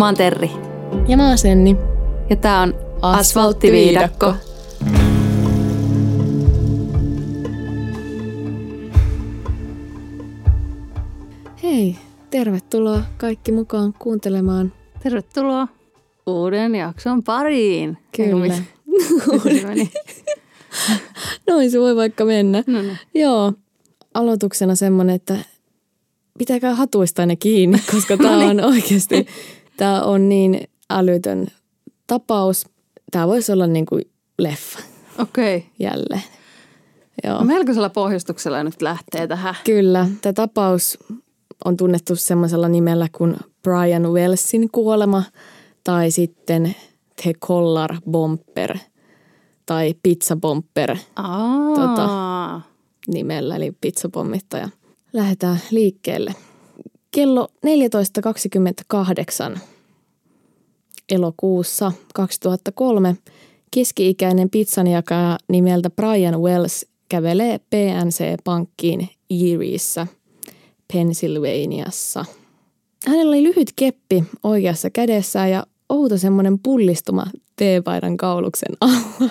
Mä oon Terri. Ja mä oon Senni. Ja tää on Asfalttiviidakko. Hei, tervetuloa kaikki mukaan kuuntelemaan. Tervetuloa uuden jakson pariin. Kyllä. Noin se voi vaikka mennä. No niin. Joo, aloituksena semmonen, että pitäkää hatuista ne kiinni, koska tämä on oikeasti, tämä on niin älytön tapaus. Tämä voisi olla niin kuin leffa Okei. Okay. jälleen. Joo. No melkoisella pohjustuksella nyt lähtee tähän. Kyllä, tämä tapaus on tunnettu semmoisella nimellä kuin Brian Wellsin kuolema tai sitten The Collar Bomber tai Pizza Bomber Aa. Tota. nimellä, eli pizzapommittaja. Lähdetään liikkeelle. Kello 14.28 elokuussa 2003 keski-ikäinen pizzanjakaja nimeltä Brian Wells kävelee PNC-pankkiin Eriessä, Pennsylvaniassa. Hänellä oli lyhyt keppi oikeassa kädessään ja outo semmoinen pullistuma teepaidan kauluksen alla.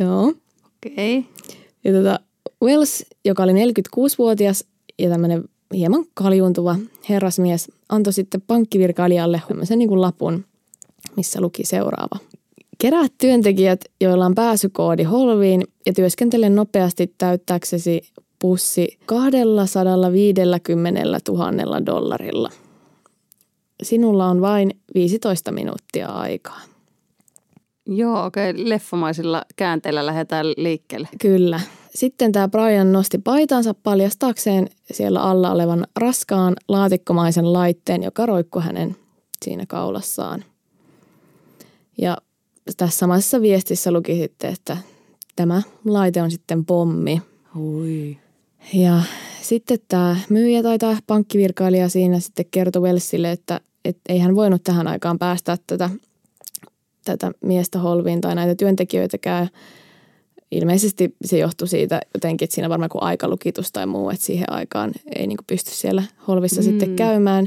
Joo. Okei. Okay. Ja tota, Wells, joka oli 46-vuotias ja tämmöinen hieman kaljuntuva herrasmies, antoi sitten pankkivirkailijalle tämmöisen niin kuin lapun, missä luki seuraava. Kerää työntekijät, joilla on pääsykoodi holviin ja työskentele nopeasti täyttääksesi pussi 250 000 dollarilla. Sinulla on vain 15 minuuttia aikaa. Joo, okei. Okay. Leffamaisilla käänteillä lähdetään liikkeelle. Kyllä. Sitten tämä Brian nosti paitansa paljastaakseen siellä alla olevan raskaan laatikkomaisen laitteen, joka roikkui hänen siinä kaulassaan. Ja tässä samassa viestissä luki sitten, että tämä laite on sitten pommi. Ui. Ja sitten tämä myyjä tai tämä pankkivirkailija siinä sitten kertoi Wellsille, että, että ei hän voinut tähän aikaan päästä tätä, tätä miestä holviin tai näitä työntekijöitäkään. Ilmeisesti se johtui siitä jotenkin, että siinä varmaan kuin aikalukitus tai muu, että siihen aikaan ei niin pysty siellä holvissa mm. sitten käymään.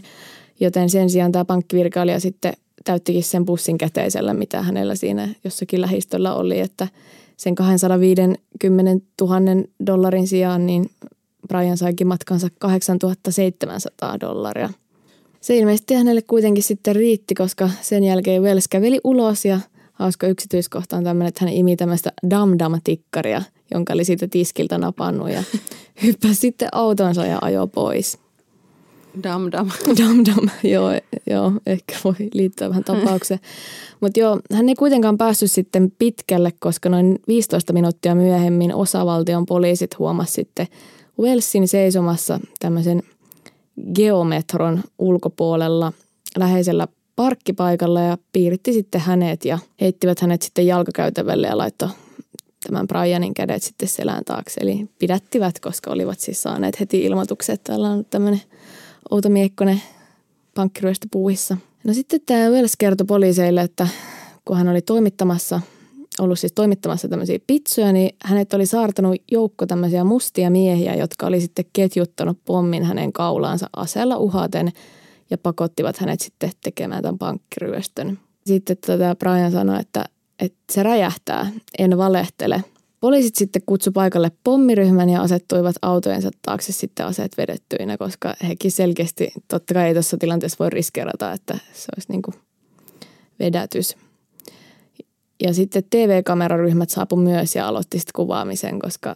Joten sen sijaan tämä pankkivirkailija sitten täyttikin sen pussin käteisellä, mitä hänellä siinä jossakin lähistöllä oli, että sen 250 000 dollarin sijaan niin Brian saikin matkansa 8700 dollaria. Se ilmeisesti hänelle kuitenkin sitten riitti, koska sen jälkeen Wells käveli ulos ja hauska yksityiskohta on tämmöinen, että hän imi tämmöistä dam-dam-tikkaria, jonka oli siitä tiskiltä napannut ja hyppäsi sitten autonsa ja ajoi pois. Dam dam. Dam dam, joo, joo, ehkä voi liittyä vähän tapaukseen. Mutta joo, hän ei kuitenkaan päässyt sitten pitkälle, koska noin 15 minuuttia myöhemmin osavaltion poliisit huomasi sitten Wellsin seisomassa tämmöisen geometron ulkopuolella läheisellä parkkipaikalla ja piiritti sitten hänet ja heittivät hänet sitten jalkakäytävälle ja laittoi tämän Brianin kädet sitten selän taakse. Eli pidättivät, koska olivat siis saaneet heti ilmoituksen, että täällä on tämmöinen outo miekkonen pankkiryöstö puuhissa. No sitten tämä Wells kertoi poliiseille, että kun hän oli toimittamassa, ollut siis toimittamassa tämmöisiä pitsoja, niin hänet oli saartanut joukko tämmöisiä mustia miehiä, jotka oli sitten ketjuttanut pommin hänen kaulaansa aseella uhaten ja pakottivat hänet sitten tekemään tämän pankkiryöstön. Sitten tätä Brian sanoi, että, että se räjähtää, en valehtele – Poliisit sitten kutsu paikalle pommiryhmän ja asettuivat autojensa taakse sitten aseet vedettyinä, koska hekin selkeästi, totta kai ei tuossa tilanteessa voi riskeerata, että se olisi niin kuin vedätys. Ja sitten TV-kameraryhmät saapu myös ja aloitti sitten kuvaamisen, koska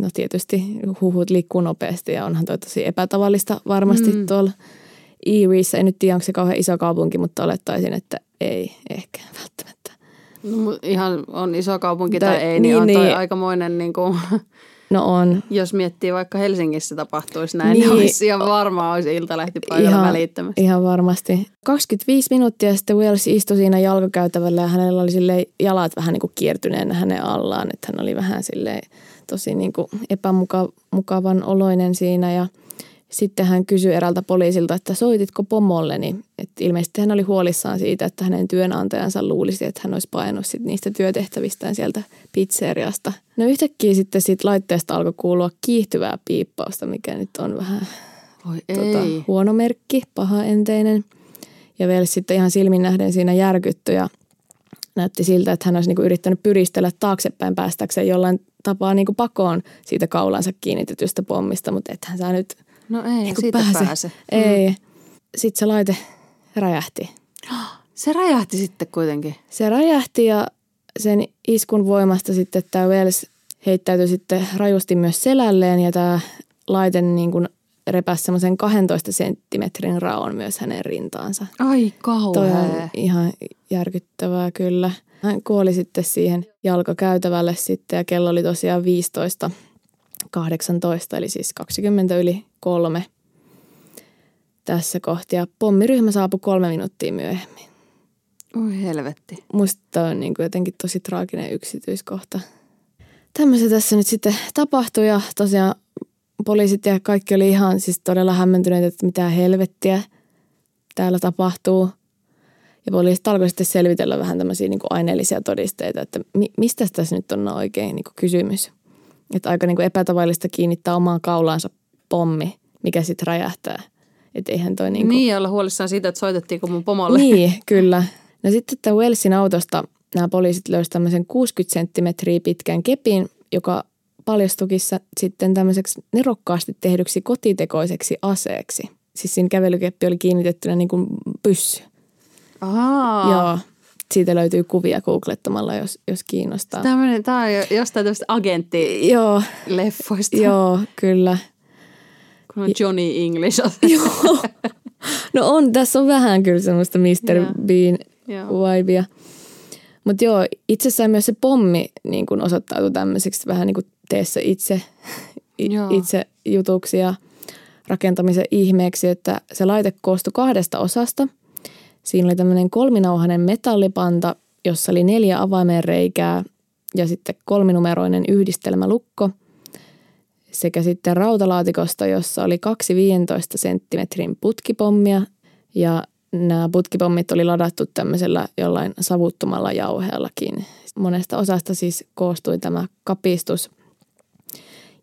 no tietysti huhut liikkuu nopeasti ja onhan toi tosi epätavallista varmasti mm. tuolla Eriessä. En nyt tiedä, onko se kauhean iso kaupunki, mutta olettaisin, että ei ehkä välttämättä. No, ihan on iso kaupunki tai, tai ei, niin, niin on toi niin. aikamoinen niin kuin, No on. Jos miettii vaikka Helsingissä tapahtuisi näin, niin, niin olisi ihan varmaan olisi iltalehti paikalla ihan, välittömästi. Ihan varmasti. 25 minuuttia sitten Wells istui siinä jalkakäytävällä ja hänellä oli sille jalat vähän niin kuin kiertyneenä hänen allaan. Että hän oli vähän sille tosi niin kuin epämukavan oloinen siinä ja – sitten hän kysyi eräältä poliisilta, että soititko pomolle, niin että ilmeisesti hän oli huolissaan siitä, että hänen työnantajansa luulisi, että hän olisi painut sit niistä työtehtävistään sieltä pizzeriasta. No yhtäkkiä sitten siitä laitteesta alkoi kuulua kiihtyvää piippausta, mikä nyt on vähän Oi tota, huono merkki, paha enteinen. Ja vielä sitten ihan silmin nähden siinä järkytty ja näytti siltä, että hän olisi niinku yrittänyt pyristellä taaksepäin päästäkseen jollain tapaa niinku pakoon siitä kaulansa kiinnitetystä pommista, mutta ethän sä nyt No ei, niinku siitä pääse. pääse. Ei. Sitten se laite räjähti. Se räjähti sitten kuitenkin. Se räjähti ja sen iskun voimasta sitten tämä Wells heittäytyi sitten rajusti myös selälleen ja tämä laite niin kuin repäsi semmoisen 12 senttimetrin raon myös hänen rintaansa. Ai kauhea. Toi on ihan järkyttävää kyllä. Hän kuoli sitten siihen jalkakäytävälle sitten ja kello oli tosiaan 15, 18 eli siis 20 yli kolme tässä kohtia. Pommiryhmä saapui kolme minuuttia myöhemmin. Oi helvetti. Musta on niin kuin jotenkin tosi traaginen yksityiskohta. Tämmöistä tässä nyt sitten tapahtui ja tosiaan poliisit ja kaikki oli ihan siis todella hämmentyneitä, että mitä helvettiä täällä tapahtuu. Ja poliisit alkoi sitten selvitellä vähän tämmöisiä niin kuin aineellisia todisteita, että mi- mistä tässä nyt on oikein niin kuin kysymys. Että aika niin kuin epätavallista kiinnittää omaan kaulaansa pommi, mikä sitten räjähtää. Että eihän toi niin kuin... Niin, olla huolissaan siitä, että soitettiinko mun pomolle. Niin, kyllä. No sitten että Wellsin autosta nämä poliisit löysivät tämmöisen 60 senttimetriä pitkän kepin, joka paljastukin sitten tämmöiseksi nerokkaasti tehdyksi kotitekoiseksi aseeksi. Siis siinä kävelykeppi oli kiinnitettynä niin kuin pyssy. Ahaa. Joo. Siitä löytyy kuvia googlettamalla, jos, jos kiinnostaa. Tämmöinen, tämä on jostain tämmöistä agenttileffoista. Joo, kyllä. Kun on Johnny English. Joo. No on, tässä on vähän kyllä semmoista Mr. Yeah. Bean vibea. Mutta joo, itsessään myös se pommi niin kun osoittautui tämmöiseksi vähän niin kuin tee se itse, itse jutuksi ja rakentamisen ihmeeksi, että se laite koostui kahdesta osasta. Siinä oli tämmöinen kolminauhainen metallipanta, jossa oli neljä avaimen reikää ja sitten kolminumeroinen yhdistelmälukko sekä sitten rautalaatikosta, jossa oli kaksi 15 senttimetrin putkipommia ja nämä putkipommit oli ladattu tämmöisellä jollain savuttomalla jauheellakin. Monesta osasta siis koostui tämä kapistus.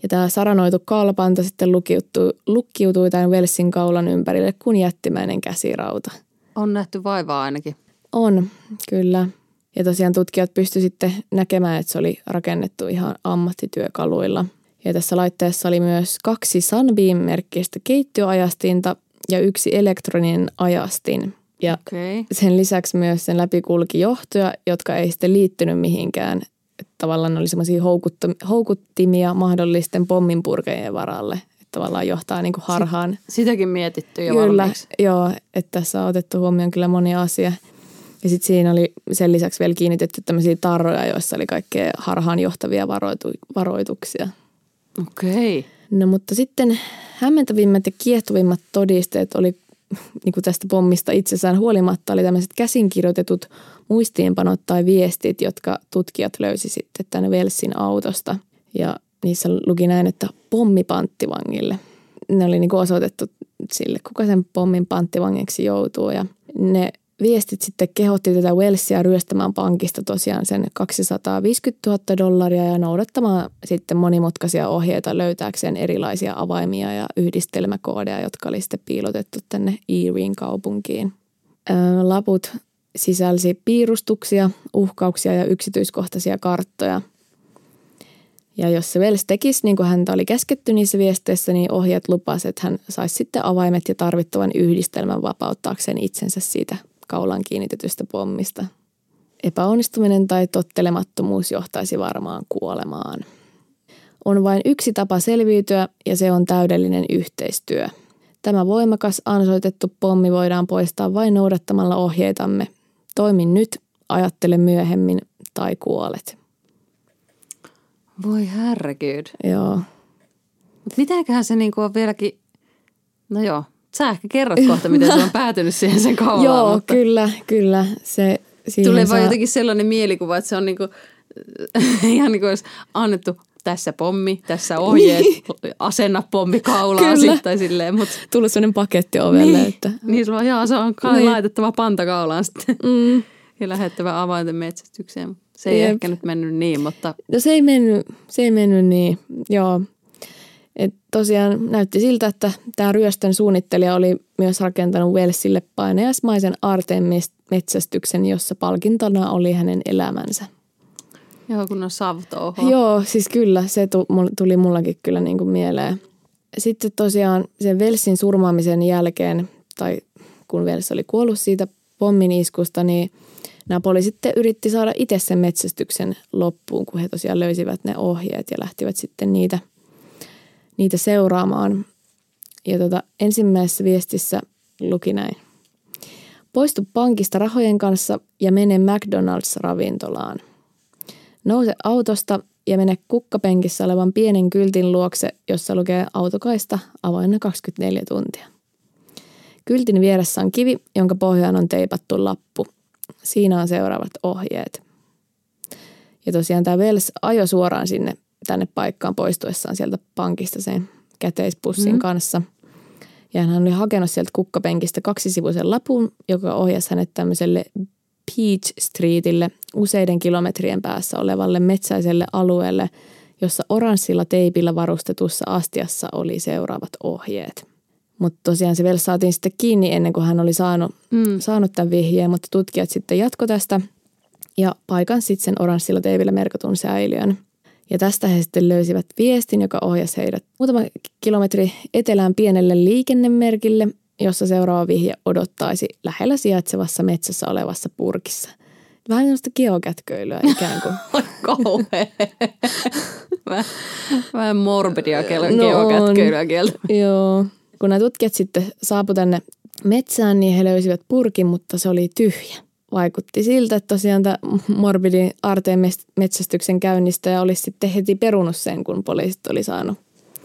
Ja tämä saranoitu kalpanta sitten lukkiutui, lukkiutui tämän Velsin kaulan ympärille kuin jättimäinen käsirauta. On nähty vaivaa ainakin. On, kyllä. Ja tosiaan tutkijat pystyivät sitten näkemään, että se oli rakennettu ihan ammattityökaluilla. Ja tässä laitteessa oli myös kaksi Sunbeam-merkkistä keittiöajastinta ja yksi elektroninen ajastin. Ja okay. sen lisäksi myös sen läpi kulki johtoja, jotka ei sitten liittynyt mihinkään. Että tavallaan ne oli semmoisia houkuttimia mahdollisten pomminpurkejen varalle. Tavallaan johtaa niin kuin harhaan. Sitäkin mietitty jo Kyllä, valmiiksi. joo. Että tässä on otettu huomioon kyllä monia asia. Ja sitten siinä oli sen lisäksi vielä kiinnitetty tämmöisiä tarroja, joissa oli kaikkea harhaan johtavia varoitu, varoituksia. Okei. Okay. No mutta sitten hämmentävimmät ja kiehtovimmat todisteet oli niin kuin tästä pommista itsessään huolimatta oli tämmöiset käsinkirjoitetut muistiinpanot tai viestit, jotka tutkijat löysi sitten tänne Velsin autosta. Ja niissä luki näin, että pommi panttivangille. Ne oli niin kuin osoitettu sille, kuka sen pommin panttivangiksi joutuu. Ja ne viestit sitten kehotti tätä Welsia ryöstämään pankista tosiaan sen 250 000 dollaria ja noudattamaan sitten monimutkaisia ohjeita löytääkseen erilaisia avaimia ja yhdistelmäkoodeja, jotka oli sitten piilotettu tänne Erin kaupunkiin. Laput sisälsi piirustuksia, uhkauksia ja yksityiskohtaisia karttoja. Ja jos se Wells tekisi niin kuin häntä oli käsketty niissä viesteissä, niin ohjeet lupasivat, että hän saisi sitten avaimet ja tarvittavan yhdistelmän vapauttaakseen itsensä siitä kaulan kiinnitetystä pommista. Epäonnistuminen tai tottelemattomuus johtaisi varmaan kuolemaan. On vain yksi tapa selviytyä ja se on täydellinen yhteistyö. Tämä voimakas ansoitettu pommi voidaan poistaa vain noudattamalla ohjeitamme. Toimi nyt, ajattele myöhemmin tai kuolet. Voi herregud. Joo. Mutta mitenköhän se niinku on vieläkin, no joo, Sä ehkä kerrot kohta, miten se on päätynyt siihen sen kaulaan. Joo, mutta... kyllä, kyllä. Se, Tulee saa... vaan jotenkin sellainen mielikuva, että se on niinku, ihan niin kuin olisi annettu tässä pommi, tässä ohjeet, niin. asenna pommi kaulaan sitten tai silleen. Mut... Tullut sellainen paketti ovelle. Niin, että... niin sulla, joo, se on niin. laitettava panta kaulaan sitten. Mm. Ja lähettävä avainten metsästykseen. Se ei Jep. ehkä nyt mennyt niin, mutta... No se ei mennyt, se ei mennyt niin, joo. Et tosiaan näytti siltä, että tämä ryöstön suunnittelija oli myös rakentanut Wellsille painajasmaisen metsästyksen, jossa palkintona oli hänen elämänsä. Joo, kun on savto Joo, siis kyllä, se tuli mullakin kyllä niin kuin mieleen. Sitten tosiaan sen Velsin surmaamisen jälkeen, tai kun Vels oli kuollut siitä pommin iskusta, niin nämä poliisit sitten yritti saada itse sen metsästyksen loppuun, kun he tosiaan löysivät ne ohjeet ja lähtivät sitten niitä, niitä seuraamaan. Ja tota, ensimmäisessä viestissä luki näin. Poistu pankista rahojen kanssa ja mene McDonald's-ravintolaan. Nouse autosta ja mene kukkapenkissä olevan pienen kyltin luokse, jossa lukee autokaista avoinna 24 tuntia. Kyltin vieressä on kivi, jonka pohjaan on teipattu lappu. Siinä on seuraavat ohjeet. Ja tosiaan tämä Vels ajo suoraan sinne tänne paikkaan poistuessaan sieltä pankista sen käteispussin mm. kanssa. Ja hän oli hakenut sieltä kukkapenkistä kaksisivuisen lapun, joka ohjasi hänet tämmöiselle Peach Streetille useiden kilometrien päässä olevalle metsäiselle alueelle, jossa oranssilla teipillä varustetussa astiassa oli seuraavat ohjeet. Mutta tosiaan se vielä saatiin sitten kiinni ennen kuin hän oli saanut, mm. saanut tämän vihjeen, mutta tutkijat sitten jatko tästä ja paikan sitten sen oranssilla teipillä merkatun säiliön. Ja tästä he sitten löysivät viestin, joka ohjasi heidät muutama kilometri etelään pienelle liikennemerkille, jossa seuraava vihje odottaisi lähellä sijaitsevassa metsässä olevassa purkissa. Vähän sellaista geokätköilyä ikään kuin. Kauhea. Vähän, morbidia no geokätköilyä kieltä. Joo. Kun nämä tutkijat sitten saapu tänne metsään, niin he löysivät purkin, mutta se oli tyhjä. Vaikutti siltä, että tosiaan tämä morbidi arteen metsästyksen käynnistäjä olisi sitten heti perunut sen, kun poliisit oli saanut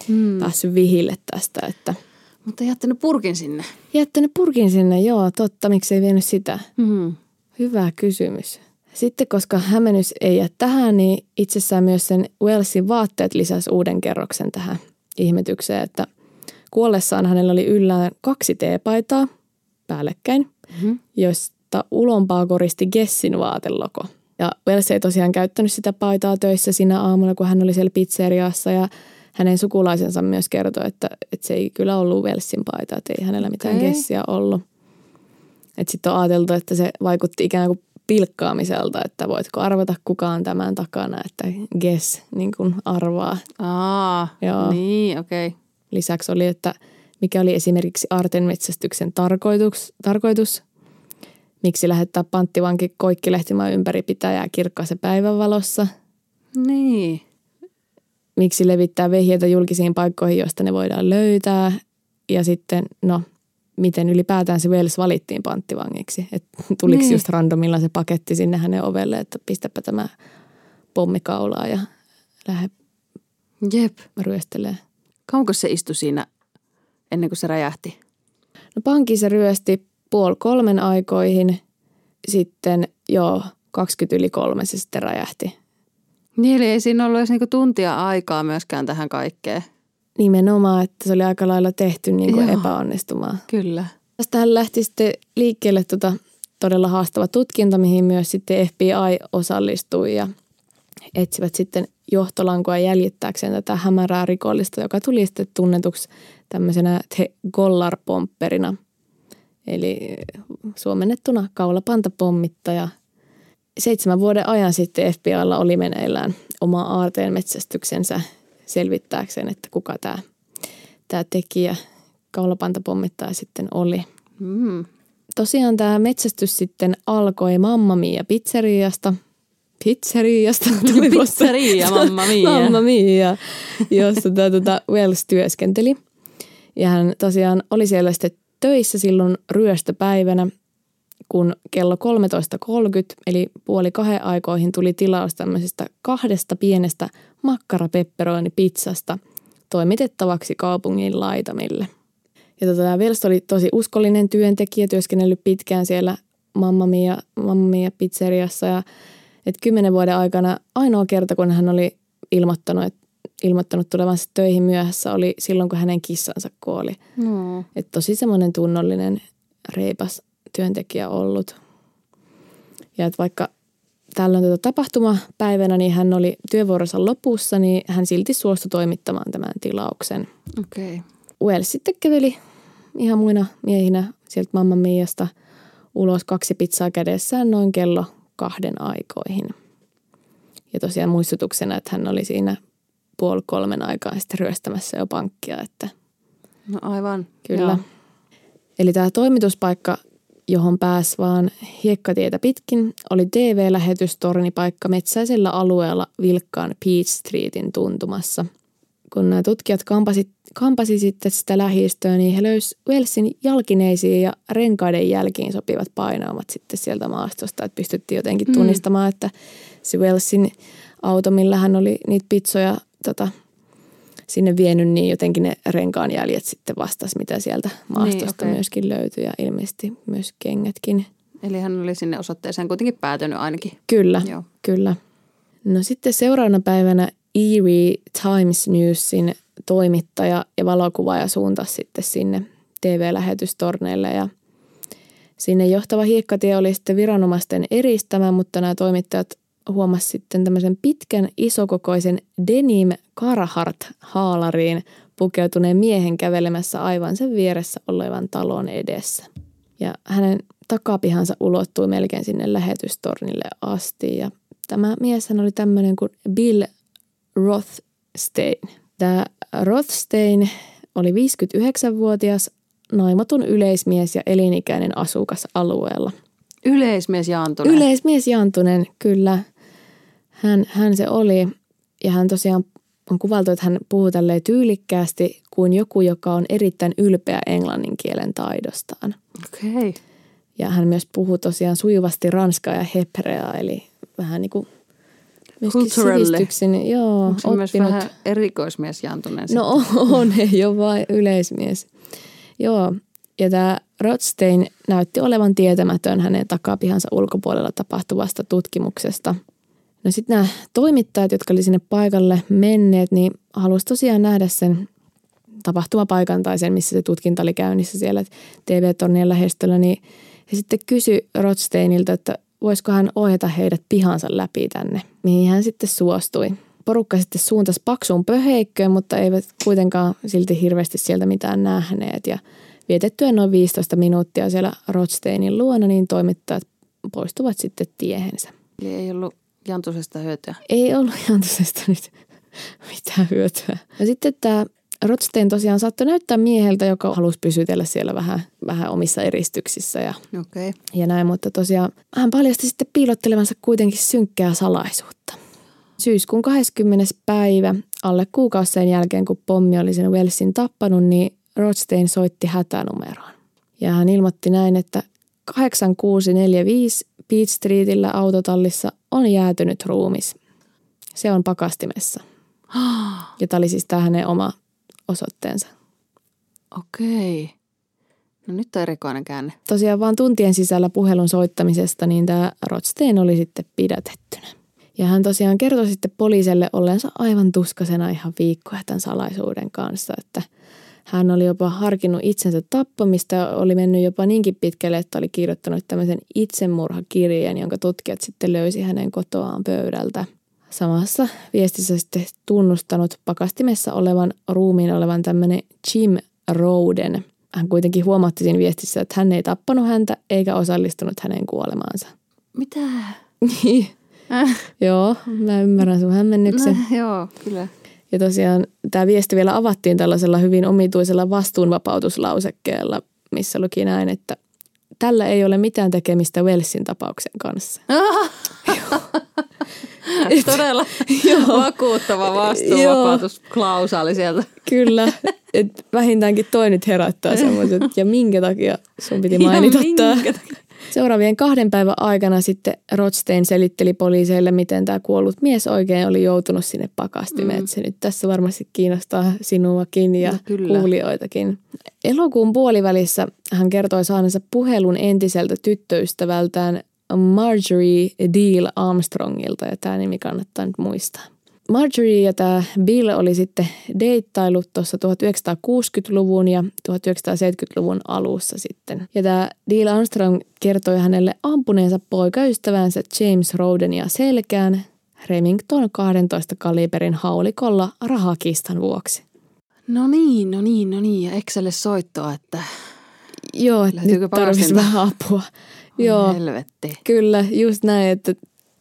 hmm. päässyt vihille tästä, että – mutta jättänyt purkin sinne. Jättänyt purkin sinne, joo, totta. Miksi ei vienyt sitä? Mm-hmm. Hyvä kysymys. Sitten koska hämennys ei jää tähän, niin itsessään myös sen Wellsin vaatteet lisäsi uuden kerroksen tähän ihmetykseen, että kuollessaan hänellä oli yllään kaksi teepaitaa päällekkäin, mm-hmm. joista ulompaa koristi Gessin vaateloko. Ja Wells ei tosiaan käyttänyt sitä paitaa töissä siinä aamulla, kun hän oli siellä pizzeriassa ja hänen sukulaisensa myös kertoi, että, että se ei kyllä ollut Velsin paita, että ei hänellä mitään okay. gessiä ollut. Sitten on ajateltu, että se vaikutti ikään kuin pilkkaamiselta, että voitko arvata kukaan tämän takana, että guess niin kuin arvaa. Aa, Joo. niin, okei. Okay. Lisäksi oli, että mikä oli esimerkiksi Arten metsästyksen tarkoitus, tarkoitus miksi lähettää panttivanki koikkilehtimään ympäri pitäjää kirkkaassa päivänvalossa. Niin miksi levittää vehjeitä julkisiin paikkoihin, joista ne voidaan löytää. Ja sitten, no, miten ylipäätään se Wales valittiin panttivangiksi. Että tuliko niin. just randomilla se paketti sinne hänen ovelle, että pistäpä tämä pommikaulaa ja lähde Jep. ryöstelee. Kauanko se istui siinä ennen kuin se räjähti? No pankissa ryösti puoli kolmen aikoihin, sitten joo, 20 yli kolme se sitten räjähti. Niin, eli ei siinä ollut edes niinku tuntia aikaa myöskään tähän kaikkeen. Nimenomaan, että se oli aika lailla tehty niinku epäonnistumaan. Kyllä. Tästähän lähti sitten liikkeelle tota todella haastava tutkinta, mihin myös sitten FBI osallistui ja etsivät sitten johtolankoa jäljittääkseen tätä hämärää rikollista, joka tuli sitten tunnetuksi tämmöisenä Gollar-pompperina. Eli suomennettuna kaulapantapommittaja – seitsemän vuoden ajan sitten FBIlla oli meneillään oma aarteen metsästyksensä selvittääkseen, että kuka tämä, tämä tekijä, kaulapantapommittaja sitten oli. Mm. Tosiaan tämä metsästys sitten alkoi Mamma Mia pizzeriasta. Pizzeriasta. Pizzeria, Mamma Mia. Mamma Mia, jossa tämä tuota Wells työskenteli. Ja hän tosiaan oli siellä sitten töissä silloin ryöstöpäivänä kun kello 13.30 eli puoli kahden aikoihin tuli tilaus tämmöisestä kahdesta pienestä makkarapepperoni-pizzasta toimitettavaksi kaupungin laitamille. Ja tota, tämä Velst oli tosi uskollinen työntekijä, työskennellyt pitkään siellä Mamma Mia, Mamma Mia pizzeriassa ja et kymmenen vuoden aikana ainoa kerta, kun hän oli ilmoittanut, että ilmoittanut tulevansa töihin myöhässä, oli silloin, kun hänen kissansa kuoli. No. Et tosi semmoinen tunnollinen, reipas työntekijä ollut. Ja että vaikka tällöin tätä tapahtumapäivänä, niin hän oli työvuoronsa lopussa, niin hän silti suostui toimittamaan tämän tilauksen. Okei. Okay. Wells sitten käveli ihan muina miehinä sieltä Mamma Miasta ulos kaksi pizzaa kädessään noin kello kahden aikoihin. Ja tosiaan muistutuksena, että hän oli siinä puoli kolmen aikaa sitten ryöstämässä jo pankkia. Että no aivan. Kyllä. Joo. Eli tämä toimituspaikka, johon pääsi vaan hiekkatietä pitkin, oli TV-lähetystornipaikka metsäisellä alueella vilkkaan Peach Streetin tuntumassa. Kun nämä tutkijat kampasi, kampasi sitten sitä lähistöä, niin he löysivät Wellsin jalkineisiin ja renkaiden jälkiin sopivat painaamat sitten sieltä maastosta. Että pystyttiin jotenkin mm. tunnistamaan, että se Wellsin auto, millä hän oli niitä pizzoja tota, sinne vienyt, niin jotenkin ne renkaan jäljet sitten vastas, mitä sieltä maastosta niin, okay. myöskin löytyi ja ilmeisesti myös kengätkin. Eli hän oli sinne osoitteeseen kuitenkin päätynyt ainakin. Kyllä, Joo. kyllä. No sitten seuraavana päivänä Erie Times Newsin toimittaja ja valokuvaaja suuntasi sitten sinne TV-lähetystorneille ja sinne johtava hiekkatie oli sitten viranomaisten eristämä, mutta nämä toimittajat huomasi sitten tämmöisen pitkän isokokoisen denim Carhartt-haalariin pukeutuneen miehen kävelemässä aivan sen vieressä olevan talon edessä. Ja hänen takapihansa ulottui melkein sinne lähetystornille asti ja tämä mies oli tämmöinen kuin Bill Rothstein. Tämä Rothstein oli 59-vuotias naimaton yleismies ja elinikäinen asukas alueella. Yleismies Jaantunen. Yleismies Jaantunen, kyllä. Hän, hän se oli ja hän tosiaan on kuvaltu, että hän puhuu tälleen tyylikkäästi kuin joku, joka on erittäin ylpeä englannin kielen taidostaan. Okei. Okay. Ja hän myös puhuu tosiaan sujuvasti ranskaa ja hebreaa, eli vähän niin kuin sivistyksen. Joo, Onko myös vähän erikoismies Jantunen? No on, ei ole vain yleismies. Joo, ja tämä Rothstein näytti olevan tietämätön hänen takapihansa ulkopuolella tapahtuvasta tutkimuksesta – No sitten nämä toimittajat, jotka oli sinne paikalle menneet, niin halusi tosiaan nähdä sen tapahtumapaikan tai sen, missä se tutkinta oli käynnissä siellä TV-tornien lähestöllä, niin he sitten kysyi Rothsteinilta, että voisiko hän ohjata heidät pihansa läpi tänne, mihin hän sitten suostui. Porukka sitten suuntasi paksuun pöheikköön, mutta eivät kuitenkaan silti hirveästi sieltä mitään nähneet. Ja vietettyä noin 15 minuuttia siellä Rothsteinin luona, niin toimittajat poistuvat sitten tiehensä. Eli ei ollut Jantusesta hyötyä? Ei ollut Jantusesta nyt mitään hyötyä. Ja sitten tämä Rothstein tosiaan saattoi näyttää mieheltä, joka halusi pysytellä siellä vähän, vähän omissa eristyksissä ja, okay. ja näin, mutta tosiaan hän paljasti sitten piilottelevansa kuitenkin synkkää salaisuutta. Syyskuun 20. päivä, alle kuukausi sen jälkeen, kun pommi oli sen Wellsin tappanut, niin Rothstein soitti hätänumeroon. Ja hän ilmoitti näin, että 8645 Beach Streetillä autotallissa on jäätynyt ruumis. Se on pakastimessa. Ja tämä oli siis tämä hänen oma osoitteensa. Okei. No nyt on erikoinen käänne. Tosiaan vaan tuntien sisällä puhelun soittamisesta, niin tämä Rothstein oli sitten pidätettynä. Ja hän tosiaan kertoi sitten poliiselle ollensa aivan tuskasena ihan viikkoja tämän salaisuuden kanssa, että – hän oli jopa harkinnut itsensä tappamista ja oli mennyt jopa niinkin pitkälle, että oli kirjoittanut tämmöisen itsemurhakirjeen, jonka tutkijat sitten löysi hänen kotoaan pöydältä. Samassa viestissä sitten tunnustanut pakastimessa olevan ruumiin olevan tämmöinen Jim Roden. Hän kuitenkin huomautti siinä viestissä, että hän ei tappanut häntä eikä osallistunut hänen kuolemaansa. Mitä? Niin. Äh. Joo, mä ymmärrän sun hämmennyksen. No, joo, kyllä. Ja tosiaan tämä viesti vielä avattiin tällaisella hyvin omituisella vastuunvapautuslausekkeella, missä luki näin, että tällä ei ole mitään tekemistä Wellsin tapauksen kanssa. Todella vakuuttava vastuunvapautusklausaali sieltä. Kyllä, että vähintäänkin toi nyt herättää semmoiset, ja minkä takia sun piti mainita tämä. Seuraavien kahden päivän aikana sitten Rothstein selitteli poliiseille, miten tämä kuollut mies oikein oli joutunut sinne pakastimeen. Mm. Se nyt tässä varmasti kiinnostaa sinuakin ja no, kuulijoitakin. Elokuun puolivälissä hän kertoi saaneensa puhelun entiseltä tyttöystävältään Marjorie Deal Armstrongilta, ja tämä nimi kannattaa nyt muistaa. Marjorie ja tämä Bill oli sitten deittailut tuossa 1960-luvun ja 1970-luvun alussa sitten. Ja tämä Neil Armstrong kertoi hänelle ampuneensa poikaystävänsä James Rodenia selkään Remington 12 kaliberin haulikolla rahakistan vuoksi. No niin, no niin, no niin. Ja Excelle soittoa, että Joo, että nyt tarvitsisi vähän apua. Joo, helvetti. kyllä, just näin, että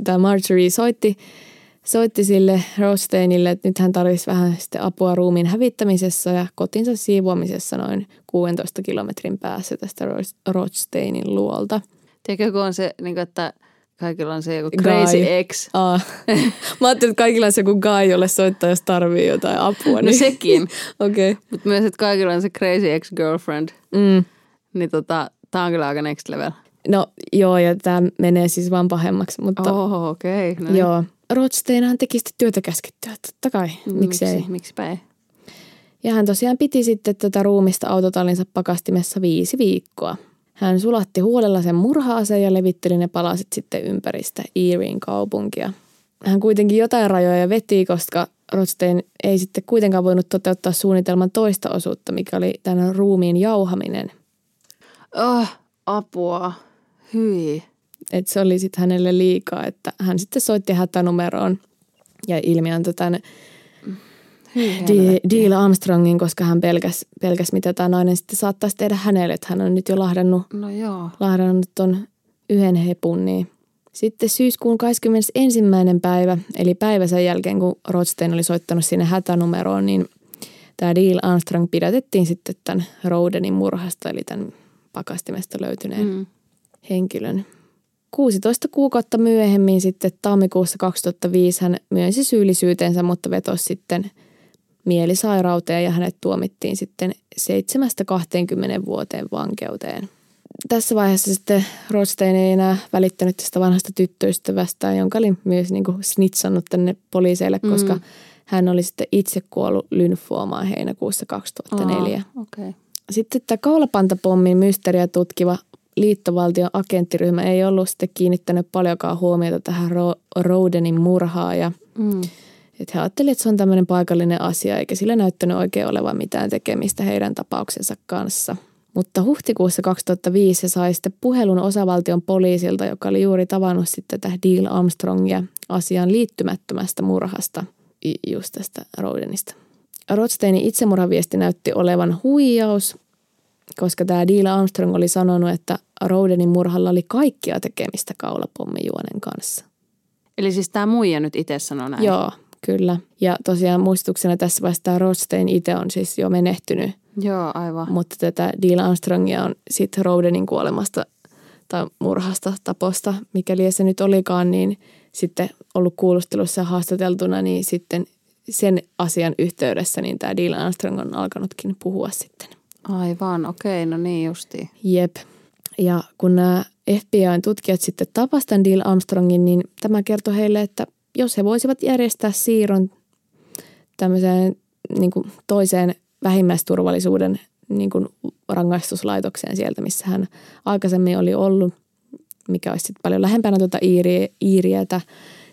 tämä Marjorie soitti, soitti sille Rothsteinille, että nyt hän tarvitsisi vähän sitten apua ruumiin hävittämisessä ja kotinsa siivoamisessa noin 16 kilometrin päässä tästä Rothsteinin luolta. Tiedätkö, kun on se, niin kuin, että kaikilla on se joku crazy Guy. ex. Aa. Mä ajattelin, että kaikilla on se joku guy, jolle soittaa, jos tarvii jotain apua. No niin. sekin. Okei. Okay. Mutta myös, että kaikilla on se crazy ex-girlfriend. Mm. Niin tota, tää on kyllä aika next level. No joo, ja tämä menee siis vaan pahemmaksi, mutta Oh, okei. Okay. No niin. joo. Rothsteinhan teki sitten työtä käskettyä, totta kai, miksei. Miksi, miksipä ei? Ja hän tosiaan piti sitten tätä ruumista autotallinsa pakastimessa viisi viikkoa. Hän sulatti huolella sen murhaaseen ja levitteli ne palasit sitten ympäristä Erien kaupunkia. Hän kuitenkin jotain rajoja veti, koska Rothstein ei sitten kuitenkaan voinut toteuttaa suunnitelman toista osuutta, mikä oli tämän ruumiin jauhaminen. Oh, apua. Hyi. Et se oli sitten hänelle liikaa, että hän sitten soitti hätänumeroon ja ilmiantoi tämän Deal Armstrongin, koska hän pelkäs, pelkäs, mitä tämä nainen sitten saattaisi tehdä hänelle. Että hän on nyt jo lahdannut, No joo. lahdannut ton yhden hepun. Niin. Sitten syyskuun 21. päivä, eli päivä sen jälkeen, kun Rothstein oli soittanut sinne hätänumeroon, niin tämä Deal Armstrong pidätettiin sitten tämän Rodenin murhasta, eli tämän pakastimesta löytyneen Mm. Henkilön. 16 kuukautta myöhemmin sitten tammikuussa 2005 hän myönsi syyllisyytensä, mutta vetosi sitten mielisairauteen ja hänet tuomittiin sitten 7-20 vuoteen vankeuteen. Tässä vaiheessa sitten Rothstein ei enää välittänyt tästä vanhasta tyttöystävästään, jonka oli myös niin kuin snitsannut tänne poliiseille, koska Mm. hän oli sitten itse kuollut lymfoomaan heinäkuussa 2004. Aa. Okay. Sitten tämä kaulapantapommin mysteeriä tutkiva liittovaltion agenttiryhmä ei ollut sitten kiinnittänyt paljonkaan huomiota tähän Ro- Rodenin murhaan ja Mm. että he ajattelivat, että se on tämmöinen paikallinen asia eikä sillä näyttänyt oikein olevan mitään tekemistä heidän tapauksensa kanssa. Mutta huhtikuussa 2005 he sai sitten puhelun osavaltion poliisilta, joka oli juuri tavannut sitten tätä Deal Armstrongia asiaan liittymättömästä murhasta, just tästä Rodenista. Rothsteinin itsemurhaviesti näytti olevan huijaus, koska tämä Deal Armstrong oli sanonut, että Rodenin murhalla oli kaikkia tekemistä kaulapommijuonen kanssa. Eli siis tämä muija nyt itse sanoo näin? Joo, kyllä. Ja tosiaan muistutuksena tässä vaiheessa tämä Rothstein itse on siis jo menehtynyt, Joo, aivan. mutta tätä Deal Armstrongia on sitten Rodenin kuolemasta tai murhasta, taposta, mikäli se nyt olikaan, niin sitten ollut kuulustelussa ja haastateltuna, niin sitten sen asian yhteydessä niin tämä Deal Armstrong on alkanutkin puhua sitten. Aivan, okei, no niin justiin. Jep. Ja kun nämä FBIn tutkijat sitten tapasivat Deal Armstrongin, niin tämä kertoi heille, että jos he voisivat järjestää siirron tämmöiseen niin kuin toiseen vähimmäisturvallisuuden niin kuin rangaistuslaitokseen sieltä, missä hän aikaisemmin oli ollut, mikä olisi sitten paljon lähempänä tuota Iiriä, Iiriätä,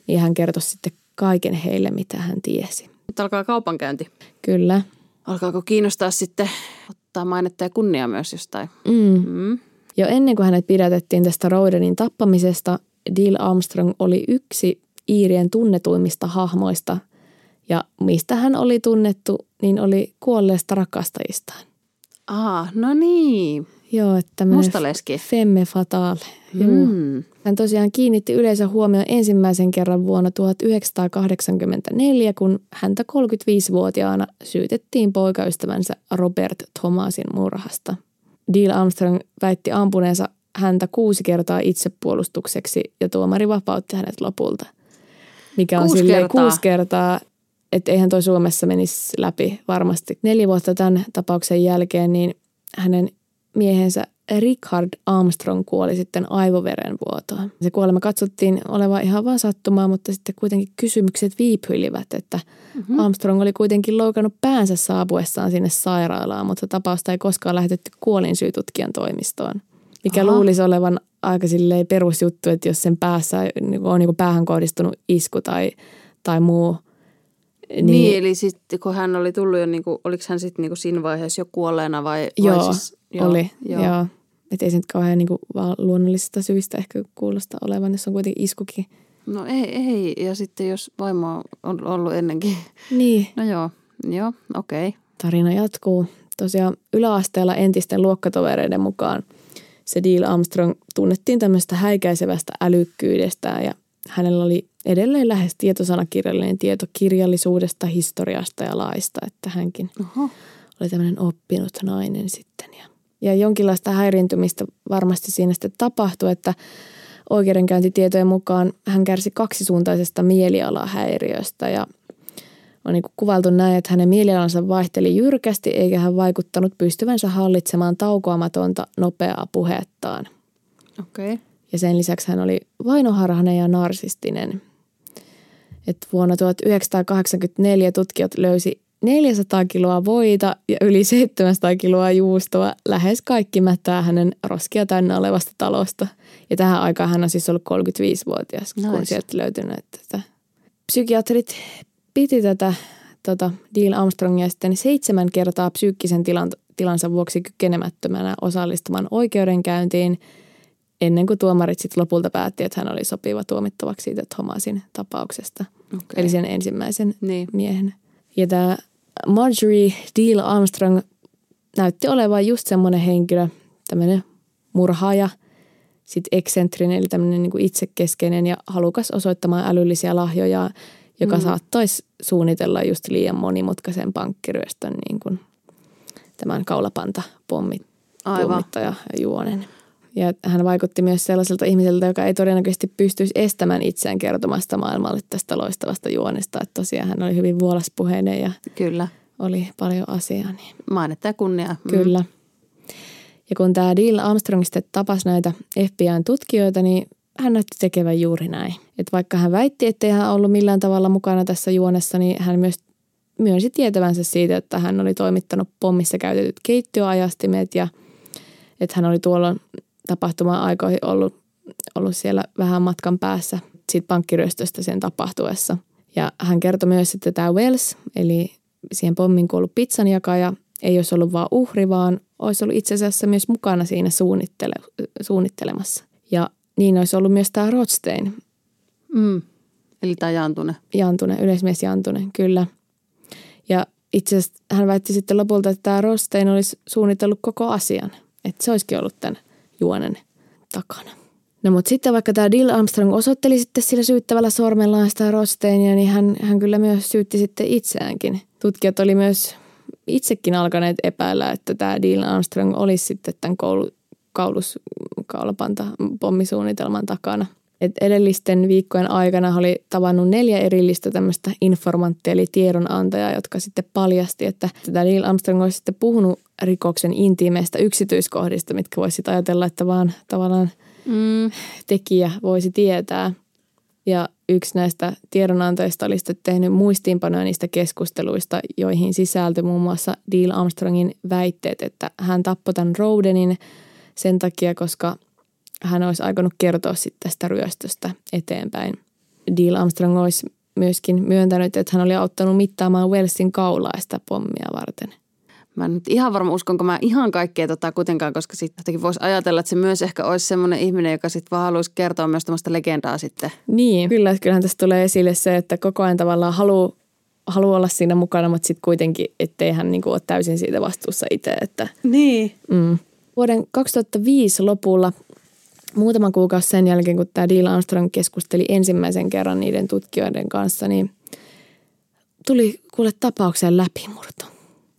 niin hän kertoi sitten kaiken heille, mitä hän tiesi. Mutta alkaa kaupankäynti. Kyllä. Alkaako kiinnostaa sitten ottaa mainetta ja kunnia myös jostain? Mm. Mm. Jo ennen kuin hänet pidätettiin tästä Rodenin tappamisesta, Deal Armstrong oli yksi Iirien tunnetuimmista hahmoista. Ja mistä hän oli tunnettu, niin oli kuolleesta rakastajistaan. Ah, no niin. Joo, että Mustaleski. femme fatale. Mm. Hän tosiaan kiinnitti yleisön huomioon ensimmäisen kerran vuonna 1984, kun häntä 35-vuotiaana syytettiin poikaystävänsä Robert Thomasin murhasta. Deal Armstrong väitti ampuneensa häntä kuusi kertaa itsepuolustukseksi ja tuomari vapautti hänet lopulta. Mikä on Kuusi silleen kertaa? kuusi kertaa, että eihän toi Suomessa menisi läpi varmasti. Neljä vuotta tämän tapauksen jälkeen, niin hänen miehensä Richard Armstrong kuoli sitten aivoverenvuotoon. Se kuolema katsottiin olevan ihan vain sattumaa, mutta sitten kuitenkin kysymykset viipyilivät, että mm-hmm. Armstrong oli kuitenkin loukannut päänsä saapuessaan sinne sairaalaan, mutta tapausta ei koskaan lähetetty kuolinsyytutkijan toimistoon. Mikä Aha. luulisi olevan aika perusjuttu, että jos sen päässä on niin kuin päähän kohdistunut isku tai, tai muu Niin, niin eli sitten kun hän oli tullut jo, niinku, oliko hän sitten niinku siinä vaiheessa jo kuolleena vai? Joo, vai siis, joo oli. Joo. joo. Että ei se nyt kauhean niinku vaan luonnollisista syistä ehkä kuulosta olevan, jos on kuitenkin iskukin. No ei, ei. Ja sitten jos vaimo on ollut ennenkin. Niin. No joo, joo, okei. Okay. Tarina jatkuu. Tosiaan yläasteella entisten luokkatovereiden mukaan se Deal Armstrong tunnettiin tämmöistä häikäisevästä älykkyydestä ja hänellä oli edelleen lähes tietosanakirjallinen tieto kirjallisuudesta, historiasta ja laista, että hänkin Oho. oli tämmöinen oppinut nainen sitten. Ja, ja jonkinlaista häiriintymistä varmasti siinä sitten tapahtui, että oikeudenkäyntitietojen mukaan hän kärsi kaksisuuntaisesta mielialahäiriöstä ja on niin kuvailtu näin, että hänen mielialansa vaihteli jyrkästi eikä hän vaikuttanut pystyvänsä hallitsemaan taukoamatonta nopeaa puhettaan. Okei. Okay. Ja sen lisäksi hän oli vainoharhainen ja narsistinen. Et vuonna 1984 tutkijat löysi 400 kiloa voita ja yli 700 kiloa juustoa lähes kaikki mättää hänen roskia täynnä olevasta talosta. Ja tähän aikaan hän on siis ollut 35-vuotias, nice. kun sieltä löytynyt tätä. Psykiatrit piti tätä tota, Deal Armstrongia sitten seitsemän kertaa psyykkisen tilan, tilansa vuoksi kykenemättömänä osallistumaan oikeudenkäyntiin, ennen kuin tuomarit sitten lopulta päätti, että hän oli sopiva tuomittavaksi siitä Thomasin tapauksesta. Okay. Eli sen ensimmäisen niin. miehen. Ja tämä Marjorie Deal Armstrong näytti olevan just semmoinen henkilö, tämmöinen murhaaja, sitten eksentrinen, eli tämmöinen niin itsekeskeinen ja halukas osoittamaan älyllisiä lahjoja, joka mm. saattaisi suunnitella just liian monimutkaisen pankkiryöstön niin kuin tämän kaulapanta pommittaja juonen. Ja hän vaikutti myös sellaiselta ihmiseltä, joka ei todennäköisesti pystyisi estämään itseään kertomasta maailmalle tästä loistavasta juonesta. Että tosiaan hän oli hyvin vuolaspuheinen ja Kyllä. oli paljon asiaa. Niin. Mainetta ja kunnia. Mm. Kyllä. Ja kun tämä Deal Armstrong sitten tapasi näitä FBIn tutkijoita, niin hän näytti tekevän juuri näin. Että vaikka hän väitti, ettei hän ollut millään tavalla mukana tässä juonessa, niin hän myös myönsi tietävänsä siitä, että hän oli toimittanut pommissa käytetyt keittiöajastimet ja että hän oli tuolla tapahtuma-aikoihin ollut, ollut siellä vähän matkan päässä siitä pankkiryöstöstä sen tapahtuessa. Ja hän kertoi myös, että tämä Wells, eli siihen pommin kuollut pizzanjakaja, ei olisi ollut vain uhri, vaan olisi ollut itse asiassa myös mukana siinä suunnittele, suunnittelemassa. Ja niin olisi ollut myös tämä Rothstein. Mm. Eli tämä Jantune. Jantune, yleismies Jantune, kyllä. Ja itse asiassa hän väitti sitten lopulta, että tämä Rothstein olisi suunnitellut koko asian. Että se olisikin ollut tämän juonen takana. No mutta sitten vaikka tämä Dill Armstrong osoitteli sitten sillä syyttävällä sormellaan sitä Rosteinia, niin hän, hän kyllä myös syytti sitten itseäänkin. Tutkijat oli myös itsekin alkaneet epäillä, että tämä Dill Armstrong olisi sitten tämän koulu, kaulus, kaulapanta pommisuunnitelman takana. Et edellisten viikkojen aikana oli tavannut neljä erillistä tämmöistä informanttia eli tiedonantajaa, jotka sitten paljasti, että tämä Neil Armstrong olisi sitten puhunut rikoksen intiimeistä yksityiskohdista, mitkä voisi ajatella, että vaan tavallaan mm. tekijä voisi tietää. Ja yksi näistä tiedonantajista oli sitten tehnyt muistiinpanoja niistä keskusteluista, joihin sisältyi muun muassa Deal Armstrongin väitteet, että hän tappoi tämän Rodenin sen takia, koska hän olisi aikonut kertoa sitten tästä ryöstöstä eteenpäin. Deal Armstrong olisi myöskin myöntänyt, että hän oli auttanut mittaamaan Wellsin kaulaista pommia varten. Mä en nyt ihan varma uskonko mä ihan kaikkea tota kuitenkaan, koska sitten voisi ajatella, että se myös ehkä olisi semmoinen ihminen, joka sitten vaan haluaisi kertoa myös tämmöistä legendaa sitten. Niin, kyllä, kyllähän tässä tulee esille se, että koko ajan tavallaan haluaa haluaa olla siinä mukana, mutta sitten kuitenkin, ettei hän niinku ole täysin siitä vastuussa itse. Että, niin. Mm. Vuoden 2005 lopulla muutaman kuukausi sen jälkeen, kun tämä Deal Armstrong keskusteli ensimmäisen kerran niiden tutkijoiden kanssa, niin tuli kuule tapaukseen läpimurto.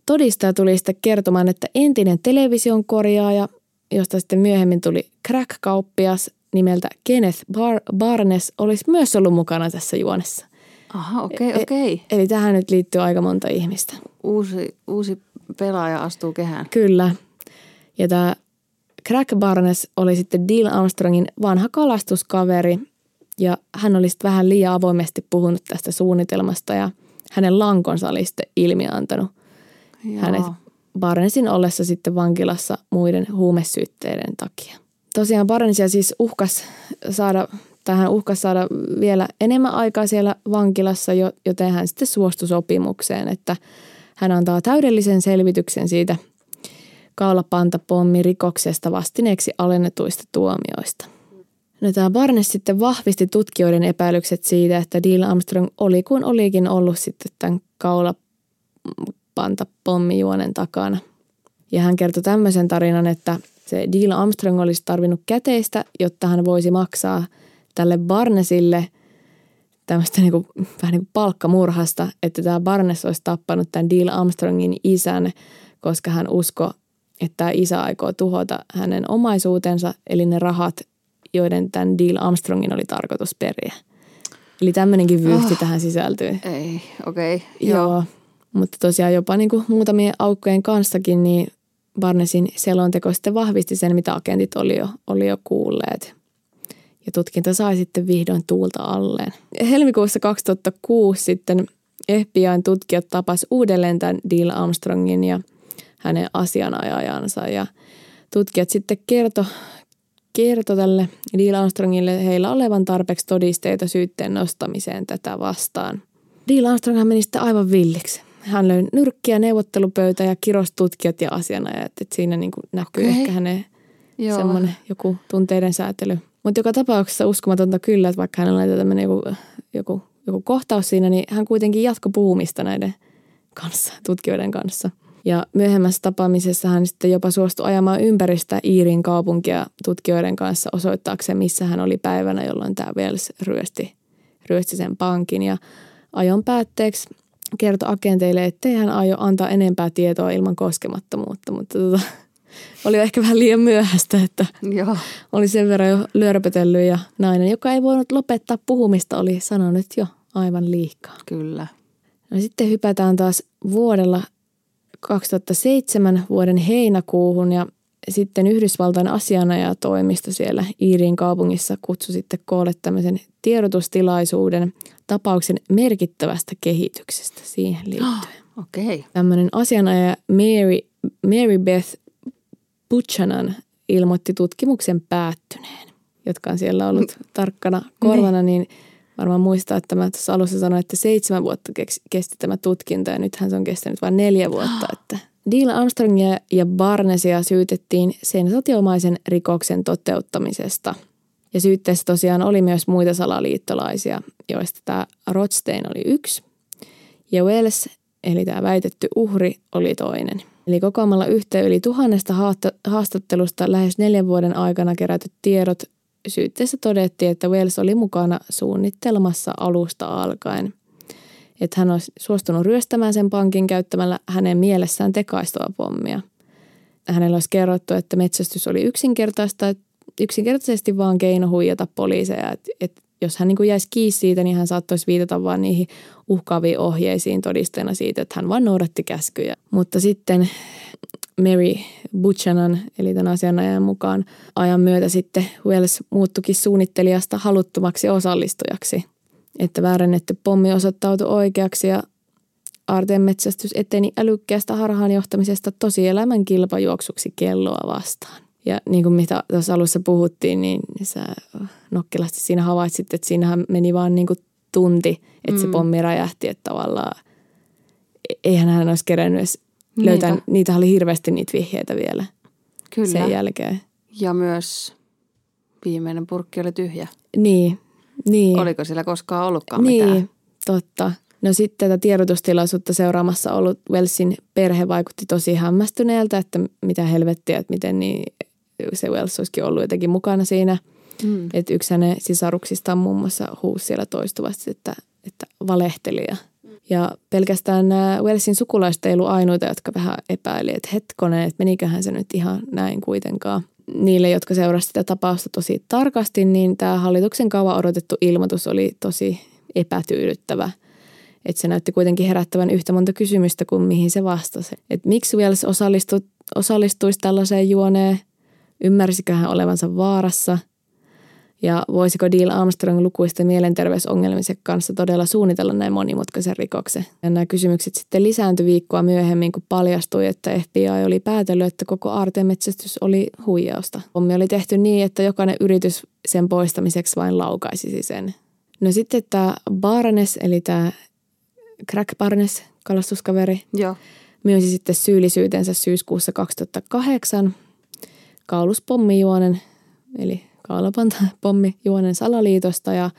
Todistaja tuli sitten kertomaan, että entinen television korjaaja, josta sitten myöhemmin tuli crack-kauppias nimeltä Kenneth Bar- Barnes, olisi myös ollut mukana tässä juonessa. Aha, okei, okay, e- okei. Okay. Eli tähän nyt liittyy aika monta ihmistä. Uusi, uusi pelaaja astuu kehään. Kyllä. Ja tämä Crack Barnes oli sitten Deal Armstrongin vanha kalastuskaveri ja hän oli sitten vähän liian avoimesti puhunut tästä suunnitelmasta ja hänen lankonsa oli sitten ilmiantanut Joo. hänet Barnesin ollessa sitten vankilassa muiden huumesyytteiden takia. Tosiaan Barnesia siis uhkas saada tai hän uhkasi saada vielä enemmän aikaa siellä vankilassa, joten hän sitten suostui sopimukseen, että hän antaa täydellisen selvityksen siitä kaulapantapommi rikoksesta vastineeksi alennetuista tuomioista. No, tämä Barnes sitten vahvisti tutkijoiden epäilykset siitä, että Neil Armstrong oli kuin olikin ollut sitten tämän kaulapantapommijuonen takana. Ja hän kertoi tämmöisen tarinan, että se Neil Armstrong olisi tarvinnut käteistä, jotta hän voisi maksaa tälle Barnesille tämmöistä niin kuin, vähän niin kuin palkkamurhasta, että tämä Barnes olisi tappanut tämän Neil Armstrongin isän, koska hän usko, että tämä isä aikoo tuhota hänen omaisuutensa, eli ne rahat, joiden tämän Neil Armstrongin oli tarkoitus periä. Eli tämmöinenkin vyyhti oh, tähän sisältyy. Ei, okei. Okay, joo. joo. Mutta tosiaan jopa niin kuin muutamien aukkojen kanssakin, niin Barnesin selonteko sitten vahvisti sen, mitä agentit oli jo, oli jo kuulleet. Ja tutkinta sai sitten vihdoin tuulta alleen. Helmikuussa 2006 sitten FBIn tutkijat tapas uudelleen tämän Deal Armstrongin ja hänen asianajajansa. Ja tutkijat sitten kertoi kerto tälle Deal Armstrongille heillä olevan tarpeeksi todisteita syytteen nostamiseen tätä vastaan. Deal Armstrong meni sitten aivan villiksi hän löi nyrkkiä neuvottelupöytä ja kirosi tutkijat ja asianajat. Että siinä niin kuin näkyy okay. ehkä hänen semmoinen joku tunteiden säätely. Mutta joka tapauksessa uskomatonta kyllä, että vaikka hänellä oli tämmöinen joku, joku, joku kohtaus siinä, niin hän kuitenkin jatko puhumista näiden kanssa, tutkijoiden kanssa. Ja myöhemmässä tapaamisessa hän sitten jopa suostui ajamaan ympäristä Iirin kaupunkia tutkijoiden kanssa osoittaakseen, missä hän oli päivänä, jolloin tämä Wells ryösti, ryösti sen pankin. Ja ajon päätteeksi kertoi agenteille, ettei hän aio antaa enempää tietoa ilman koskemattomuutta, mutta tota, oli jo ehkä vähän liian myöhäistä, että Joo. oli sen verran jo lyörpötellyt ja nainen, joka ei voinut lopettaa puhumista, oli sanonut jo aivan liikaa. Kyllä. No sitten hypätään taas vuodella 2007 vuoden heinäkuuhun ja sitten Yhdysvaltain asianajatoimisto siellä Iirin kaupungissa kutsui sitten koolle tämmöisen tiedotustilaisuuden tapauksen merkittävästä kehityksestä siihen liittyen. Oh, okay. Tämmöinen asianajaja Mary, Mary Beth Buchanan ilmoitti tutkimuksen päättyneen, jotka on siellä ollut mm. tarkkana korvana, niin varmaan muistaa, että mä tuossa alussa sanoin, että seitsemän vuotta kesti tämä tutkinta ja nythän se on kestänyt vain neljä vuotta, että Deal Armstrongia ja Barnesia syytettiin sensatiomaisen rikoksen toteuttamisesta. Ja syytteessä tosiaan oli myös muita salaliittolaisia, joista tämä Rothstein oli yksi. Ja Wells, eli tämä väitetty uhri, oli toinen. Eli kokoamalla yhteen yli tuhannesta haastattelusta lähes neljän vuoden aikana kerätyt tiedot syytteessä todettiin, että Wells oli mukana suunnittelmassa alusta alkaen että hän olisi suostunut ryöstämään sen pankin käyttämällä hänen mielessään tekaistoa pommia. Hänellä olisi kerrottu, että metsästys oli yksinkertaista, yksinkertaisesti vaan keino huijata poliiseja. Että, että jos hän niin jäisi kiinni siitä, niin hän saattaisi viitata vain niihin uhkaaviin ohjeisiin todisteena siitä, että hän vain noudatti käskyjä. Mutta sitten Mary Buchanan, eli tämän asianajan mukaan, ajan myötä sitten Wells muuttukin suunnittelijasta haluttomaksi osallistujaksi – että väärennetty pommi osoittautui oikeaksi ja aarteen metsästys eteni älykkäästä harhaanjohtamisesta tosielämän kilpajuoksuksi kelloa vastaan. Ja niin kuin mitä tuossa alussa puhuttiin, niin sä nokkelasti siinä havaitsit, että siinähän meni vaan niin kuin tunti, että mm. se pommi räjähti, että tavallaan eihän hän olisi kerännyt edes niitä. niitä oli hirveästi niitä vihjeitä vielä Kyllä. sen jälkeen. Ja myös viimeinen purkki oli tyhjä. Niin, niin. Oliko sillä koskaan ollutkaan niin, mitään? totta. No sitten tätä tiedotustilaisuutta seuraamassa ollut Wellsin perhe vaikutti tosi hämmästyneeltä, että mitä helvettiä, että miten niin se Wells olisikin ollut jotenkin mukana siinä. Mm. Että yksi hänen sisaruksistaan muun muassa huusi siellä toistuvasti, että, että valehteli. Ja, pelkästään nämä Wellsin sukulaiset ei ollut ainoita, jotka vähän epäili, että hetkonen, että meniköhän se nyt ihan näin kuitenkaan – niille, jotka seurasivat sitä tapausta tosi tarkasti, niin tämä hallituksen kauan odotettu ilmoitus oli tosi epätyydyttävä. Että se näytti kuitenkin herättävän yhtä monta kysymystä kuin mihin se vastasi. Että miksi Wells osallistu, osallistuisi tällaiseen juoneen, ymmärsikö hän olevansa vaarassa Ja voisiko Neil Armstrong lukuisten mielenterveysongelmisen kanssa todella suunnitella näin monimutkaisen rikoksen? Ja nämä kysymykset sitten lisääntyi viikkoa myöhemmin, kun paljastui, että FBI oli päätellyt, että koko aartemetsästys oli huijausta. Pommi oli tehty niin, että jokainen yritys sen poistamiseksi vain laukaisisi sen. No sitten tämä Barnes, eli tämä Crack Barnes, kalastuskaveri, Joo. myönsi sitten syyllisyytensä syyskuussa 2008 kauluspommijuonen, eli kaulapantapommijuonen salaliitosta ja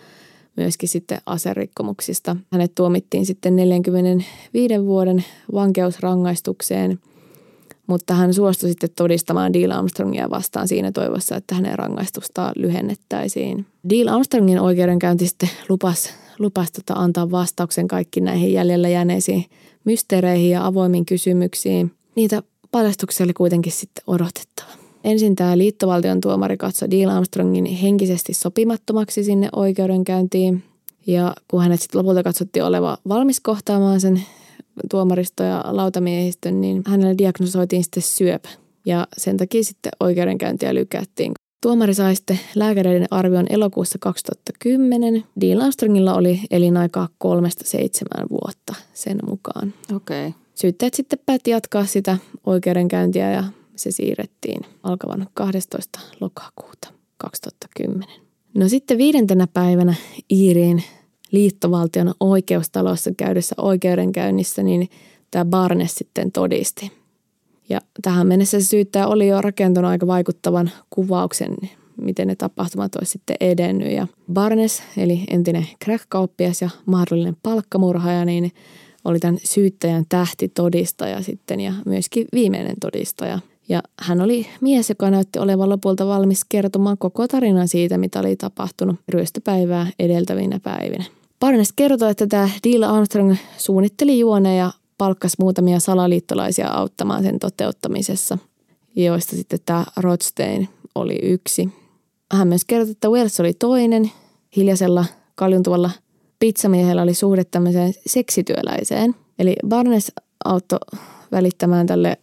myöskin sitten aserikkomuksista. Hänet tuomittiin sitten 45 vuoden vankeusrangaistukseen, mutta hän suostui sitten todistamaan Deal Armstrongia vastaan siinä toivossa, että hänen rangaistusta lyhennettäisiin. Deal Armstrongin oikeudenkäynti sitten lupasi, lupasi tota antaa vastauksen kaikki näihin jäljellä jääneisiin mysteereihin ja avoimiin kysymyksiin. Niitä paljastuksia oli kuitenkin sitten odotettava. Ensin tämä liittovaltion tuomari katsoi Neil Armstrongin henkisesti sopimattomaksi sinne oikeudenkäyntiin. Ja kun hänet sitten lopulta katsottiin oleva valmis kohtaamaan sen tuomaristo ja lautamiehistön, niin hänelle diagnosoitiin sitten syöpä. Ja sen takia sitten oikeudenkäyntiä lykättiin. Tuomari sai sitten lääkäreiden arvion elokuussa 2010. Dean Armstrongilla oli elinaikaa kolmesta seitsemään vuotta sen mukaan. Okei. Okay. Syytteet sitten päätti jatkaa sitä oikeudenkäyntiä ja se siirrettiin alkavan 12. lokakuuta 2010. No sitten viidentenä päivänä Iiriin liittovaltion oikeustalossa käydessä oikeudenkäynnissä, niin tämä Barnes sitten todisti. Ja tähän mennessä se syyttäjä oli jo rakentanut aika vaikuttavan kuvauksen, miten ne tapahtumat olisi sitten edennyt. Ja Barnes, eli entinen crack-kauppias ja mahdollinen palkkamurhaaja, niin oli tämän syyttäjän tähtitodistaja sitten ja myöskin viimeinen todistaja. Ja hän oli mies, joka näytti olevan lopulta valmis kertomaan koko tarinan siitä, mitä oli tapahtunut ryöstöpäivää edeltävinä päivinä. Barnes kertoi, että tämä Deal Armstrong suunnitteli juone ja palkkasi muutamia salaliittolaisia auttamaan sen toteuttamisessa, joista sitten tämä Rothstein oli yksi. Hän myös kertoi, että Wells oli toinen. Hiljaisella kaljuntuvalla pizzamiehellä oli suhde tämmöiseen seksityöläiseen. Eli Barnes auttoi välittämään tälle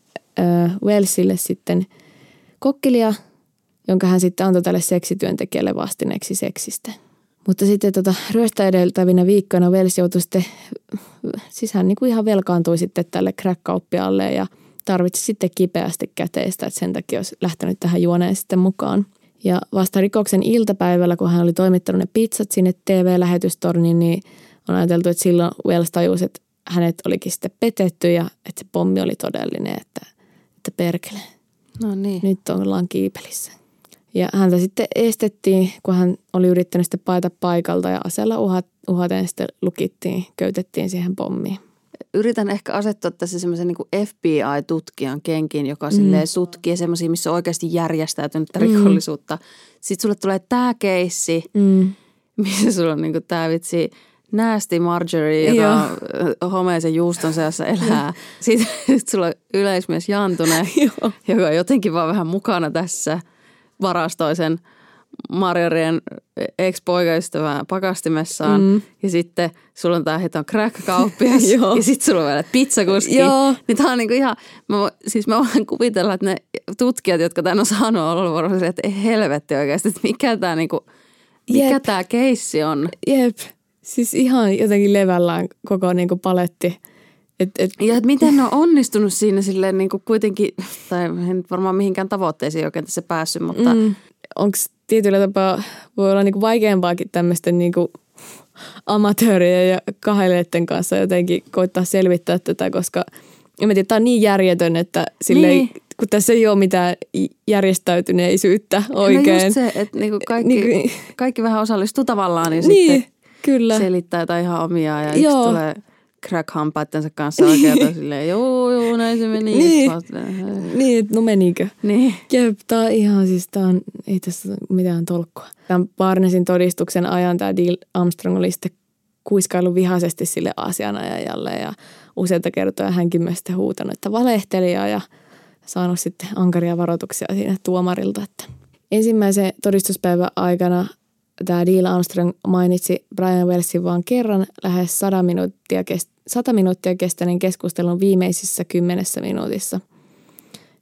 Wellsille sitten kokkilia, jonka hän sitten antoi tälle seksityöntekijälle vastineeksi seksistä. Mutta sitten tota, ryöstä edeltävinä viikkoina Wells joutui sitten, siis hän niin kuin ihan velkaantui sitten tälle crack ja tarvitsi sitten kipeästi käteistä, että sen takia olisi lähtenyt tähän juoneen sitten mukaan. Ja vasta rikoksen iltapäivällä, kun hän oli toimittanut ne pizzat sinne TV-lähetystorniin, niin on ajateltu, että silloin Wells tajusi, että hänet olikin sitten petetty ja että se pommi oli todellinen, että että perkele. No niin. Nyt ollaan kiipelissä. Ja häntä sitten estettiin, kun hän oli yrittänyt sitten paeta paikalta ja aseella uhat, uhaten sitten lukittiin, köytettiin siihen pommiin. Yritän ehkä asettua tässä semmoisen niin FBI-tutkijan kenkin, joka mm. tutkii semmoisia, missä on oikeasti järjestäytynyttä mm. rikollisuutta. Sitten sulle tulee tämä keissi, mm. missä sulla on niin tämä vitsi – Nasty Marjorie, joka Joo. homeisen juuston seassa elää. Sitten sit sulla on yleismies Jantune, joka on jotenkin vaan vähän mukana tässä varastoisen Marjorien ex-poikaystävää pakastimessaan. Mm. Ja sitten sulla on tämä hiton crack-kauppias. ja sitten sulla on vielä pizzakuski. Joo. Niin tää on niinku ihan, mä, siis mä voin kuvitella, että ne tutkijat, jotka tämän on saanut, on ollut varmasti, että ei helvetti oikeasti, että mikä tämä niinku, mikä tämä keissi on. Jep. Siis ihan jotenkin levällään koko niin kuin paletti. Et, et. Ja et miten ne on onnistunut siinä silleen niin kuin kuitenkin, tai en varmaan mihinkään tavoitteisiin oikein tässä päässyt, mutta... Mm. Onko tietyllä tapaa, voi olla niin kuin vaikeampaakin tämmöisten niin kuin amatöörien ja kaheleiden kanssa jotenkin koittaa selvittää tätä, koska en tiedä, tämä on niin järjetön, että silleen, niin. kun tässä ei ole mitään järjestäytyneisyyttä oikein. No just se, että niinku kaikki, niin, kaikki vähän osallistuu tavallaan, niin, niin. sitten Kyllä. selittää jotain ihan omia ja Joo. yksi tulee crack-hampaittensa kanssa oikein silleen, joo, joo, näin se meni. Niin, niin että no menikö. Niin. Jep, tää on ihan siis, tää on, ei tässä mitään tolkkua. Tämän Barnesin todistuksen ajan tämä Deal Armstrong oli sitten kuiskailu vihaisesti sille asianajajalle ja useita kertoja hänkin myös sitten huutanut, että valehtelija ja saanut sitten ankaria varoituksia siinä tuomarilta, että ensimmäisen todistuspäivän aikana tämä Neil Armstrong mainitsi Brian Wellsin vain kerran lähes 100 minuuttia, kest, 100 minuuttia kestäneen keskustelun viimeisissä kymmenessä minuutissa.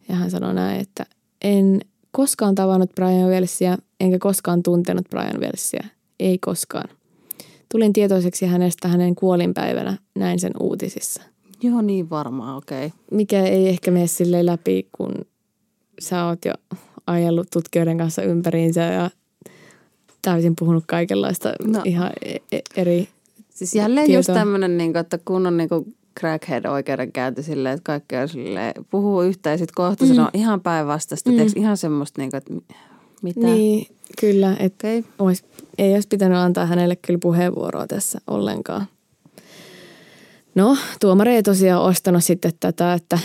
Ja hän sanoi näin, että en koskaan tavannut Brian Welsia, enkä koskaan tuntenut Brian Welsia. Ei koskaan. Tulin tietoiseksi hänestä hänen kuolinpäivänä, näin sen uutisissa. Joo, niin varmaan, okei. Okay. Mikä ei ehkä mene sille läpi, kun sä oot jo ajellut tutkijoiden kanssa ympäriinsä ja täysin puhunut kaikenlaista no. ihan e- e- eri Siis jälleen tietoa. just tämmöinen, niin että kun on niin kuin crackhead oikeudenkäynti silleen, että kaikki on silleen, puhuu yhtä ja sitten kohta mm. sanoo ihan päinvastaista. Mm. ihan semmoista, niin kuin, että mitä? Niin, kyllä. Että okay. olis, ei olisi pitänyt antaa hänelle kyllä puheenvuoroa tässä ollenkaan. No, tuomari ei tosiaan ostanut sitten tätä, että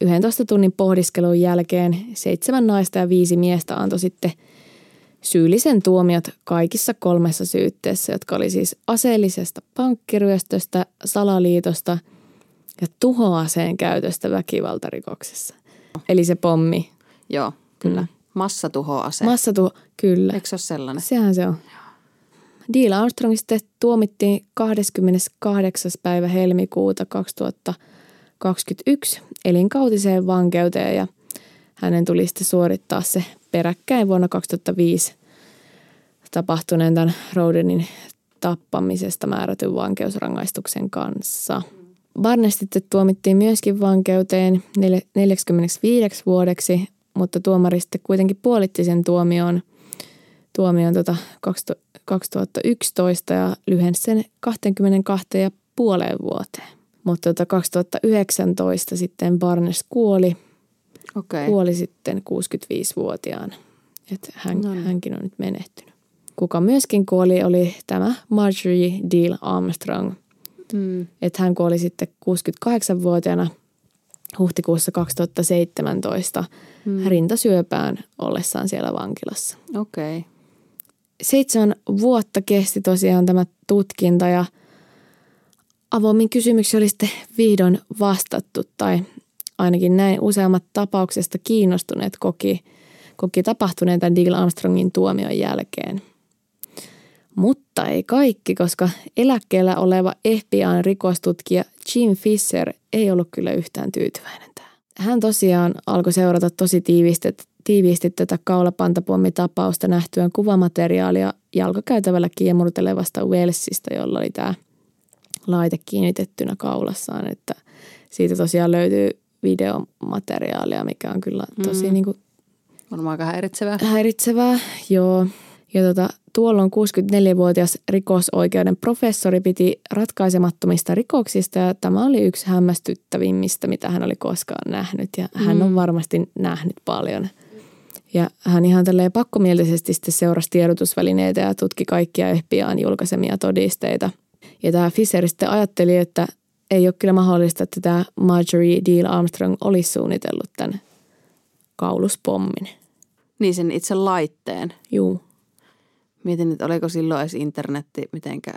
11 tunnin pohdiskelun jälkeen seitsemän naista ja viisi miestä antoi sitten syyllisen tuomiot kaikissa kolmessa syytteessä, jotka oli siis aseellisesta pankkiryöstöstä, salaliitosta ja tuhoaseen käytöstä väkivaltarikoksessa. Eli se pommi. Joo, kyllä. Mm. Massatuhoase. Massatuho, kyllä. Eikö se ole sellainen? Sehän se on. Deal Armstrong sitten tuomittiin 28. päivä helmikuuta 2021 elinkautiseen vankeuteen ja hänen tuli sitten suorittaa se peräkkäin vuonna 2005 tapahtuneen tämän Rodenin tappamisesta määrätyn vankeusrangaistuksen kanssa. Barnes sitten tuomittiin myöskin vankeuteen 45 vuodeksi, mutta tuomari sitten kuitenkin puolitti sen tuomion, tuomion tota 2011 ja lyhensi sen 22 ja puoleen vuoteen. Mutta tota 2019 sitten Barnes kuoli. Okay. Kuoli sitten 65-vuotiaana. Että hän, no niin. hänkin on nyt menehtynyt. Kuka myöskin kuoli oli tämä Marjorie Deal Armstrong. Mm. Että hän kuoli sitten 68-vuotiaana huhtikuussa 2017 mm. rintasyöpään ollessaan siellä vankilassa. Okei. Okay. Seitsemän vuotta kesti tosiaan tämä tutkinta ja avoimin kysymyksiä oli sitten vihdoin vastattu tai ainakin näin useammat tapauksesta kiinnostuneet koki, koki tapahtuneen tämän Deal Armstrongin tuomion jälkeen. Mutta ei kaikki, koska eläkkeellä oleva FBIn rikostutkija Jim Fisher ei ollut kyllä yhtään tyytyväinen tähän. Hän tosiaan alkoi seurata tosi tiivisti, tiiviisti tätä kaulapantapommitapausta nähtyään kuvamateriaalia jalkakäytävällä kiemurtelevasta Wellsista, jolla oli tämä laite kiinnitettynä kaulassaan, että siitä tosiaan löytyy videomateriaalia, mikä on kyllä tosi mm. niin kuin, Varmaan aika häiritsevää. Häiritsevää, joo. Ja tota, tuolloin 64-vuotias rikosoikeuden professori piti ratkaisemattomista rikoksista ja tämä oli yksi hämmästyttävimmistä, mitä hän oli koskaan nähnyt ja mm. hän on varmasti nähnyt paljon. Ja hän ihan tälleen pakkomielisesti sitten seurasi tiedotusvälineitä ja tutki kaikkia FBIn julkaisemia todisteita. Ja tämä Fisher sitten ajatteli, että ei ole kyllä mahdollista, että tämä Marjorie Deal Armstrong olisi suunnitellut tämän kauluspommin. Niin sen itse laitteen? Juu. Mietin, että oliko silloin edes internetti, mitenkä,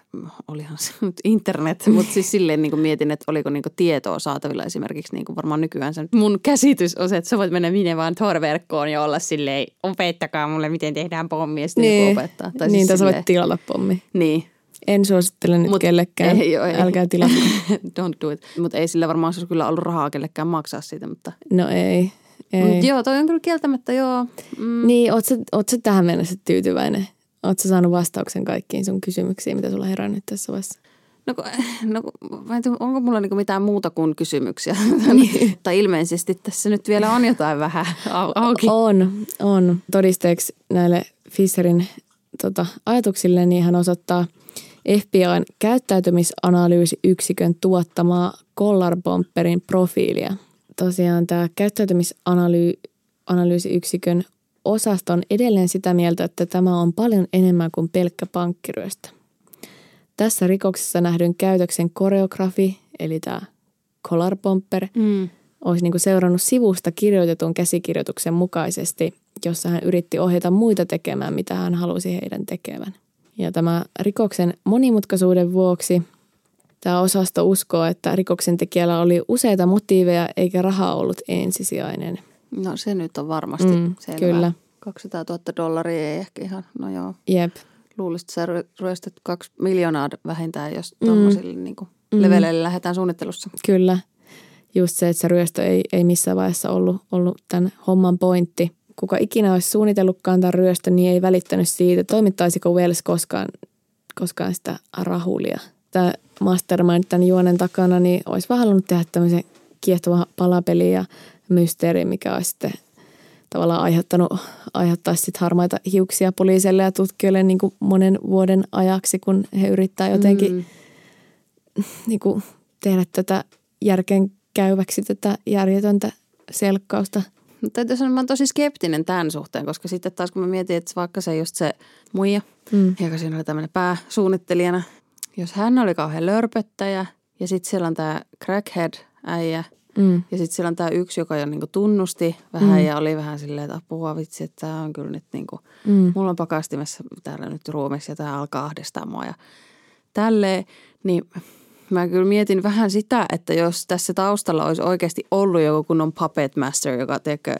olihan se nyt internet, mutta siis silleen niin kuin mietin, että oliko niin kuin tietoa saatavilla esimerkiksi, niin kuin varmaan nykyään se mun käsitys on se, että sä voit mennä minne vaan Tor-verkkoon ja olla silleen, opettakaa mulle, miten tehdään pommi ja sitten niin. Niinku opettaa. Tai niin, siis silleen... voit tilata pommi. Niin. En suosittele nyt Mut kellekään, ei, joo, ei. älkää tilata. Don't do it. Mutta ei sillä varmaan olisi kyllä ollut rahaa kellekään maksaa siitä, mutta... No ei, ei. Mut joo, toi on kyllä kieltämättä, joo. Mm. Niin, oot sä, oot sä tähän mennessä tyytyväinen? Oletko saanut vastauksen kaikkiin sun kysymyksiin, mitä sulla herännyt tässä vaiheessa? No, no onko mulla niinku mitään muuta kuin kysymyksiä? Niin. tai ilmeisesti tässä nyt vielä on jotain vähän auki. On, on. Todisteeksi näille Fisherin tota, ajatuksille, niin hän osoittaa FBIn käyttäytymisanalyysiyksikön tuottamaa Collar Bomperin profiilia. Tosiaan tämä käyttäytymisanalyysiyksikön osasta on edelleen sitä mieltä, että tämä on paljon enemmän kuin pelkkä pankkiryöstö. Tässä rikoksessa nähdyn käytöksen koreografi, eli tämä collar pomper, mm. olisi niin seurannut sivusta kirjoitetun käsikirjoituksen mukaisesti, jossa hän yritti ohjata muita tekemään, mitä hän halusi heidän tekevän. Ja tämä rikoksen monimutkaisuuden vuoksi tämä osasto uskoo, että rikoksen tekijällä oli useita motiiveja eikä raha ollut ensisijainen – No se nyt on varmasti mm, selvä. Kyllä. 200 000 dollaria ei ehkä ihan, no joo. Jep. Luulisit, että sä ryöstät kaksi miljoonaa vähintään, jos mm. tuommoisille niin mm. leveleille lähdetään suunnittelussa. Kyllä. Just se, että se ryöstö ei, ei missään vaiheessa ollut, ollut tämän homman pointti. Kuka ikinä olisi suunnitellutkaan tämän ryöstön, niin ei välittänyt siitä, toimittaisiko Wells koskaan, koskaan sitä rahulia. Tämä mastermind tämän juonen takana, niin olisi vaan halunnut tehdä tämmöisen kiehtova palapeli ja mysteeri, mikä olisi sitten tavallaan aiheuttanut, aiheuttaa sitten harmaita hiuksia poliisille ja tutkijoille niin kuin monen vuoden ajaksi, kun he yrittää jotenkin mm. niin kuin tehdä tätä järkeen käyväksi tätä järjetöntä selkkausta. Mutta täytyy sanoa, että mä oon tosi skeptinen tämän suhteen, koska sitten taas kun mä mietin, että vaikka se just se muija, mm. joka siinä oli tämmöinen pääsuunnittelijana, jos hän oli kauhean lörpöttäjä ja sitten siellä on tämä crackhead äijä – Mm. Ja sitten siellä on tämä yksi, joka jo niinku tunnusti vähän mm. ja oli vähän silleen, että apua vitsi, että tämä on kyllä nyt niinku, mm. mulla on pakastimessa täällä nyt ruumissa ja tämä alkaa ahdistaa mua ja tälleen. Niin mä kyllä mietin vähän sitä, että jos tässä taustalla olisi oikeasti ollut joku kunnon puppet master, joka tekee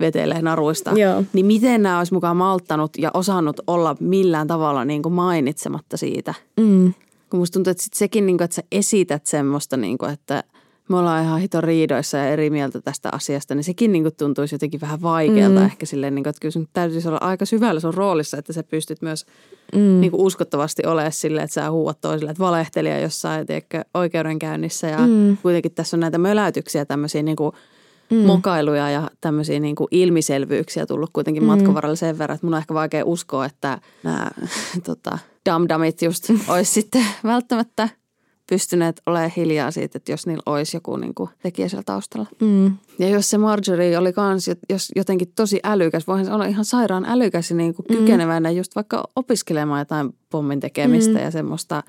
vetelee naruista, Joo. niin miten nämä olisi mukaan malttanut ja osannut olla millään tavalla niin kuin mainitsematta siitä. Mm. Kun musta tuntuu, että sit sekin, niin kuin, että sä esität semmoista, niin kuin, että – me ollaan ihan hito riidoissa ja eri mieltä tästä asiasta, niin sekin niin kuin tuntuisi jotenkin vähän vaikealta mm. ehkä silleen, niin kuin, että kyllä sun täytyisi olla aika syvällä sun roolissa, että sä pystyt myös mm. niin kuin uskottavasti olemaan silleen, että sä huuat toisille, että valehtelija jossain tiedätkö, oikeudenkäynnissä ja mm. kuitenkin tässä on näitä möläytyksiä, tämmöisiä niin kuin mm. mokailuja ja tämmöisiä niin kuin ilmiselvyyksiä tullut kuitenkin mm. matkan varrella sen verran, että mun on ehkä vaikea uskoa, että nämä tota, damdamit just olisi sitten välttämättä pystyneet olemaan hiljaa siitä, että jos niillä olisi joku niin kuin tekijä siellä taustalla. Mm. Ja jos se Marjorie oli kans jos jotenkin tosi älykäs, voihan se olla ihan sairaan älykäs ja niin kuin mm. kykeneväinen just vaikka opiskelemaan jotain pommin tekemistä mm. ja semmoista.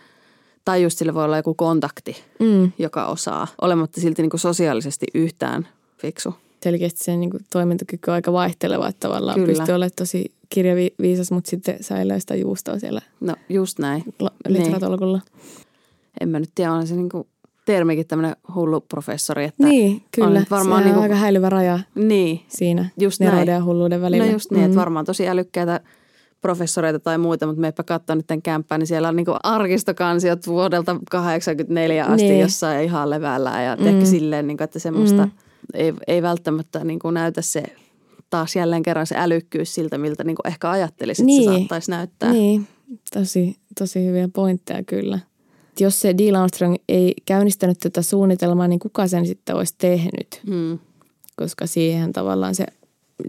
Tai just sillä voi olla joku kontakti, mm. joka osaa, olematta silti niin kuin sosiaalisesti yhtään fiksu. Selkeästi sen niin kuin toimintakyky on aika vaihteleva, että tavallaan Kyllä. pystyy olemaan tosi kirjaviisas, mutta sitten säilyy sitä juustoa siellä. No just näin. Literatolkulla. Niin en mä nyt tiedä, on se niin kuin termikin tämmöinen hullu professori. Että niin, kyllä. varmaan niin kuin, aika häilyvä raja niin, siinä just neroiden ja hulluuden välillä. No just niin, mm. että varmaan tosi älykkäitä professoreita tai muita, mutta meipä katsoa nyt tämän kämppää, niin siellä on niin arkistokansiot vuodelta 84 asti niin. jossain ihan levällä ja mm. ehkä silleen, niin kuin, että semmoista mm. ei, ei välttämättä niin kuin näytä se taas jälleen kerran se älykkyys siltä, miltä niin kuin ehkä ajattelisit, niin. että se saattaisi näyttää. Niin, tosi, tosi hyviä pointteja kyllä että jos se Neil Armstrong ei käynnistänyt tätä suunnitelmaa, niin kuka sen sitten olisi tehnyt? Hmm. Koska siihen tavallaan se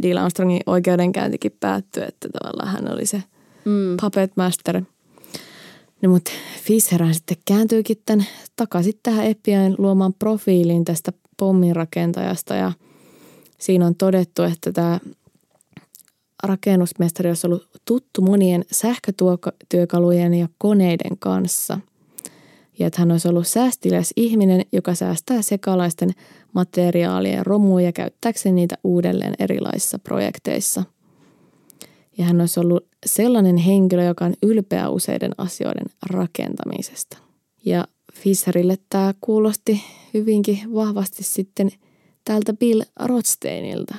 Neil Armstrongin oikeudenkäyntikin päättyi, että tavallaan hän oli se hmm. puppet master. No mutta Fisher sitten kääntyykin tämän takaisin tähän Epiain luomaan profiiliin tästä pomminrakentajasta ja siinä on todettu, että tämä rakennusmestari olisi ollut tuttu monien sähkötyökalujen ja koneiden kanssa – ja että hän olisi ollut säästiläs ihminen, joka säästää sekalaisten materiaalien romuja käyttääkseen niitä uudelleen erilaisissa projekteissa. Ja hän olisi ollut sellainen henkilö, joka on ylpeä useiden asioiden rakentamisesta. Ja Fisherille tämä kuulosti hyvinkin vahvasti sitten tältä Bill Rothsteinilta.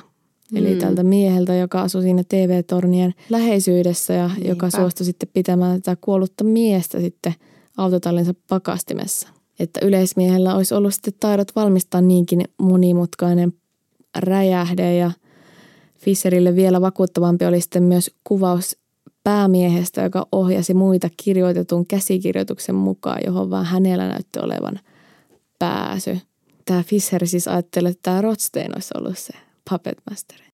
Mm. Eli tältä mieheltä, joka asui siinä TV-tornien läheisyydessä ja Niinpä. joka suostui sitten pitämään tätä kuollutta miestä sitten – autotallinsa pakastimessa. Että yleismiehellä olisi ollut sitten taidot valmistaa niinkin monimutkainen räjähde ja Fisherille vielä vakuuttavampi oli sitten myös kuvaus päämiehestä, joka ohjasi muita kirjoitetun käsikirjoituksen mukaan, johon vaan hänellä näytti olevan pääsy. Tämä Fisher siis ajatteli, että tämä Rothstein olisi ollut se puppet master.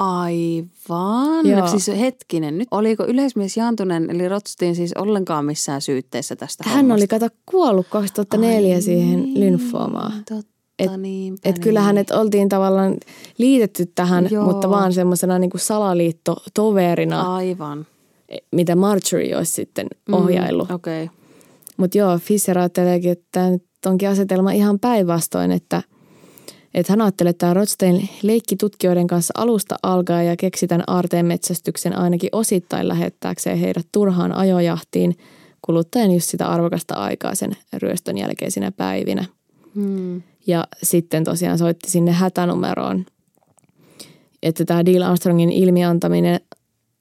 Aivan. Joo. Siis hetkinen, nyt oliko yleismies Jantunen eli Rothstein siis ollenkaan missään syytteessä tästä Hän hommasta? oli kato kuollut 2004 Ai siihen niin, lymfoomaan. Totta. Et, niinpä, et niin. kyllä hänet oltiin tavallaan liitetty tähän, Joo. mutta vaan semmoisena niin kuin salaliittotoverina. Aivan. E, mitä Marjorie olisi sitten mm, ohjaillut. Mm, okay. Mutta joo, Fisher ajatteleekin, että tämä onkin asetelma ihan päinvastoin, että – että hän ajattelee, että Rothstein leikki tutkijoiden kanssa alusta alkaen ja keksi tämän aarteen metsästyksen ainakin osittain lähettääkseen heidät turhaan ajojahtiin kuluttaen just sitä arvokasta aikaa sen ryöstön jälkeisinä päivinä. Hmm. Ja sitten tosiaan soitti sinne hätänumeroon, että tämä Deal Armstrongin ilmiantaminen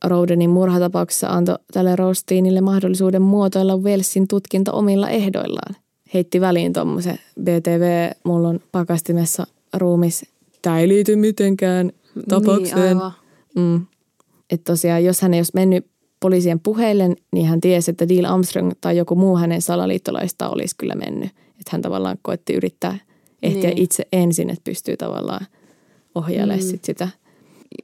Rodenin murhatapauksessa antoi tälle Rosteinille mahdollisuuden muotoilla Wellsin tutkinta omilla ehdoillaan. Heitti väliin tuommoisen BTV, mulla on pakastimessa ruumis. Tämä ei liity mitenkään tapaukseen. Niin, Mm. Että tosiaan, jos hän ei olisi mennyt poliisien puheille, niin hän tiesi, että Neil Armstrong tai joku muu hänen salaliittolaista olisi kyllä mennyt. Että hän tavallaan koetti yrittää ehtiä niin. itse ensin, että pystyy tavallaan ohjailemaan mm. sit sitä.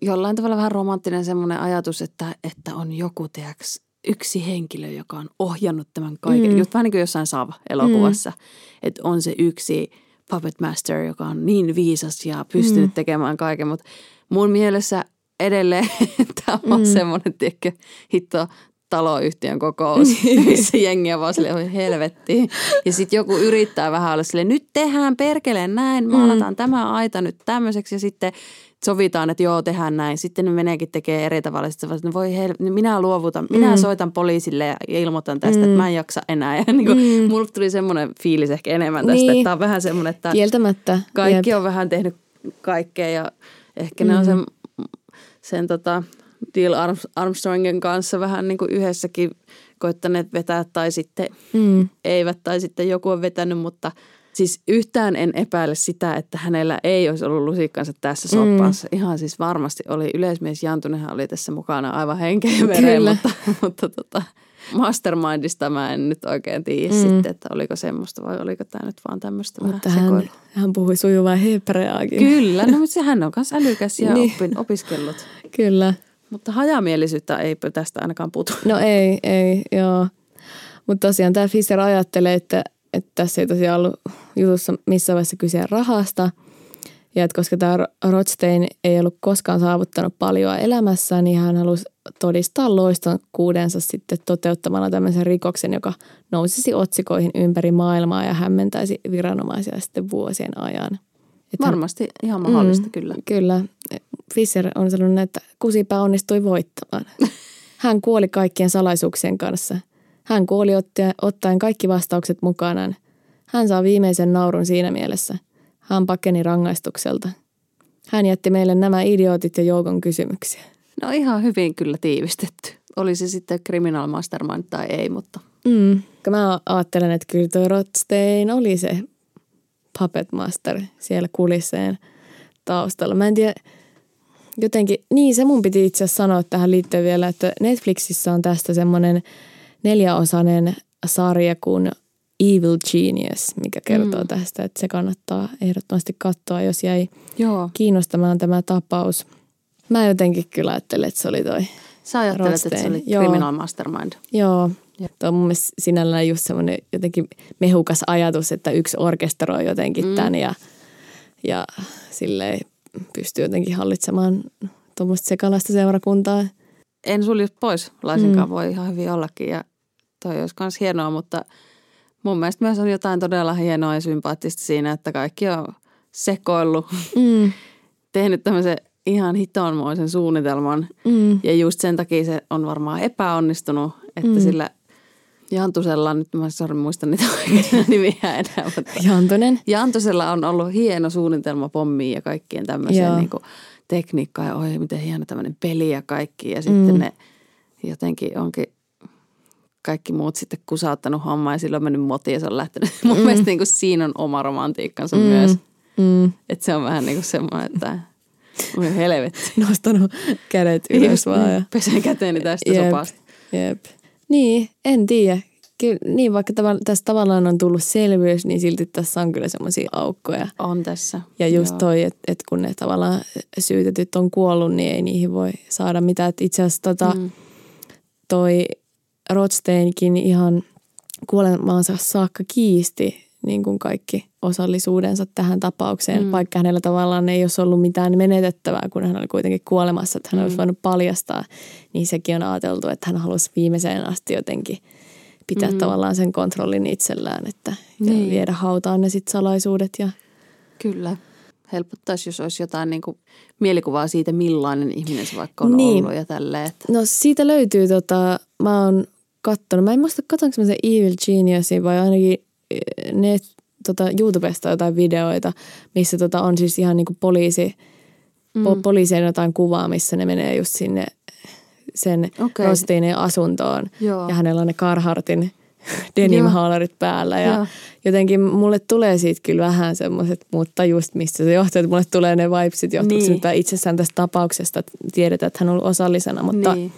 Jollain tavalla vähän romanttinen semmoinen ajatus, että, että on joku, teoks, yksi henkilö, joka on ohjannut tämän kaiken. Mm. Just vähän niin kuin jossain Saava-elokuvassa, mm. että on se yksi puppet master, joka on niin viisas ja pystynyt mm. tekemään kaiken. Mutta mun mielessä edelleen tämä on mm. semmoinen, tiedätkö, hitto, taloyhtiön kokous, niin. missä jengiä vaan silleen, helvettiin. Ja sitten joku yrittää vähän olla silleen, nyt tehdään perkeleen näin, maalataan mm. tämä aita nyt tämmöiseksi ja sitten sovitaan, että joo, tehdään näin. Sitten ne meneekin tekee eri tavalla. Sitten vaan, voi hel- minä luovutan, minä mm. soitan poliisille ja ilmoitan tästä, mm. että mä en jaksa enää. Ja niin kuin, mm. mulle tuli semmoinen fiilis ehkä enemmän tästä, niin. että tämä on vähän semmoinen, että Kieltämättä. kaikki Jep. on vähän tehnyt kaikkea ja ehkä mm. ne on mm. sen, sen tota, Neil Armstrongin kanssa vähän niin kuin yhdessäkin koittaneet vetää tai sitten mm. eivät tai sitten joku on vetänyt, mutta siis yhtään en epäile sitä, että hänellä ei olisi ollut lusikkansa tässä soppassa. Mm. Ihan siis varmasti oli. Yleismies Jantunenhan oli tässä mukana aivan henkeä vereen, mutta, mutta tota, mastermindista mä en nyt oikein tiedä mm. sitten, että oliko semmoista vai oliko tämä nyt vaan tämmöistä Mutta hän, hän puhui sujuvaa hebreaakin. Kyllä, no mutta hän on myös älykäs ja niin. oppin, opiskellut. Kyllä. Mutta hajamielisyyttä ei tästä ainakaan puutu. No ei, ei, joo. Mutta tosiaan tämä Fischer ajattelee, että, että tässä ei tosiaan ollut jutussa missään vaiheessa kyse rahasta. Ja että koska tämä Rothstein ei ollut koskaan saavuttanut paljon elämässään, niin hän halusi todistaa loiston kuudensa sitten toteuttamalla tämmöisen rikoksen, joka nousisi otsikoihin ympäri maailmaa ja hämmentäisi viranomaisia sitten vuosien ajan. Että Varmasti hän, ihan mahdollista, mm, kyllä. Kyllä. Fischer on sanonut, että kusipää onnistui voittamaan. Hän kuoli kaikkien salaisuuksien kanssa. Hän kuoli ottaen kaikki vastaukset mukanaan. Hän saa viimeisen naurun siinä mielessä. Hän pakeni rangaistukselta. Hän jätti meille nämä idiootit ja joukon kysymyksiä. No ihan hyvin kyllä tiivistetty. Oli se sitten Criminal Mastermind tai ei, mutta... Mm. Mä ajattelen, että kyllä tuo Rothstein oli se Puppet Master siellä kulisseen taustalla. Mä en tiedä, jotenkin, niin se mun piti itse asiassa sanoa tähän liittyen vielä, että Netflixissä on tästä semmoinen neljäosainen sarja kuin Evil Genius, mikä kertoo mm. tästä, että se kannattaa ehdottomasti katsoa, jos jäi Joo. kiinnostamaan tämä tapaus. Mä jotenkin kyllä ajattelen, että se oli toi Sä ajattelet, että se oli Joo. Criminal Mastermind. Joo. Tuo on mun mielestä sinällään just semmoinen jotenkin mehukas ajatus, että yksi orkesteroi jotenkin mm. tämän ja, ja silleen pystyy jotenkin hallitsemaan tuommoista sekalaista seurakuntaa. En sulje pois, laisinkaan mm. voi ihan hyvin ollakin ja toi olisi myös hienoa, mutta mun mielestä myös on jotain todella hienoa ja sympaattista siinä, että kaikki on sekoillut, mm. tehnyt tämmöisen ihan hitonmoisen suunnitelman mm. ja just sen takia se on varmaan epäonnistunut, että mm. sillä Jantusella, nyt mä sorry muista niitä nimiä enää. Mutta Jantunen. Jantusella on ollut hieno suunnitelma pommiin ja kaikkien tämmöiseen niin tekniikkaan. Ja oi, miten hieno tämmöinen peli ja kaikki. Ja sitten mm. ne jotenkin onkin kaikki muut sitten kusauttanut hommaa ja silloin on mennyt moti ja se on lähtenyt. Mun mm. mielestä niin kuin siinä on oma romantiikkansa mm. myös. Mm. Että se on vähän niin kuin semmoinen, että on helvetti. Nostanut kädet ylös vaan. Ja... Pesen käteeni tästä jep, sopasta. Jep. Niin, en tiedä. Kyllä, niin, vaikka tav- tässä tavallaan on tullut selvyys, niin silti tässä on kyllä semmoisia aukkoja. On tässä. Ja just Joo. toi, että et kun ne tavallaan syytetyt on kuollut, niin ei niihin voi saada mitään. Et itse asiassa tota, mm. toi Rothsteinkin ihan kuolemaansa saakka kiisti niin kuin kaikki osallisuudensa tähän tapaukseen, mm. vaikka hänellä tavallaan ei olisi ollut mitään menetettävää, kun hän oli kuitenkin kuolemassa, että hän mm. olisi voinut paljastaa, niin sekin on ajateltu, että hän halusi viimeiseen asti jotenkin pitää mm. tavallaan sen kontrollin itsellään, että niin. viedä hautaan ne sit salaisuudet. Ja... Kyllä. Helpottaisi, jos olisi jotain niin kuin mielikuvaa siitä, millainen ihminen se vaikka on niin. ollut ja tälleen. Että... No siitä löytyy, tota, mä oon kattonut, mä en muista katsonko mä sen Evil Geniusin vai ainakin net, tota, YouTubesta jotain videoita, missä tota, on siis ihan niin kuin poliisi, mm. po, poliisien jotain kuvaa, missä ne menee just sinne sen okay. Rostinin asuntoon. Joo. Ja hänellä on ne Carhartin denim-haalarit päällä ja Joo. jotenkin mulle tulee siitä kyllä vähän semmoiset, mutta just mistä se johtuu, että mulle tulee ne vibesit, johtuuko Niin. se itsessään tästä tapauksesta, että tiedetään, että hän on ollut osallisena, mutta Niin.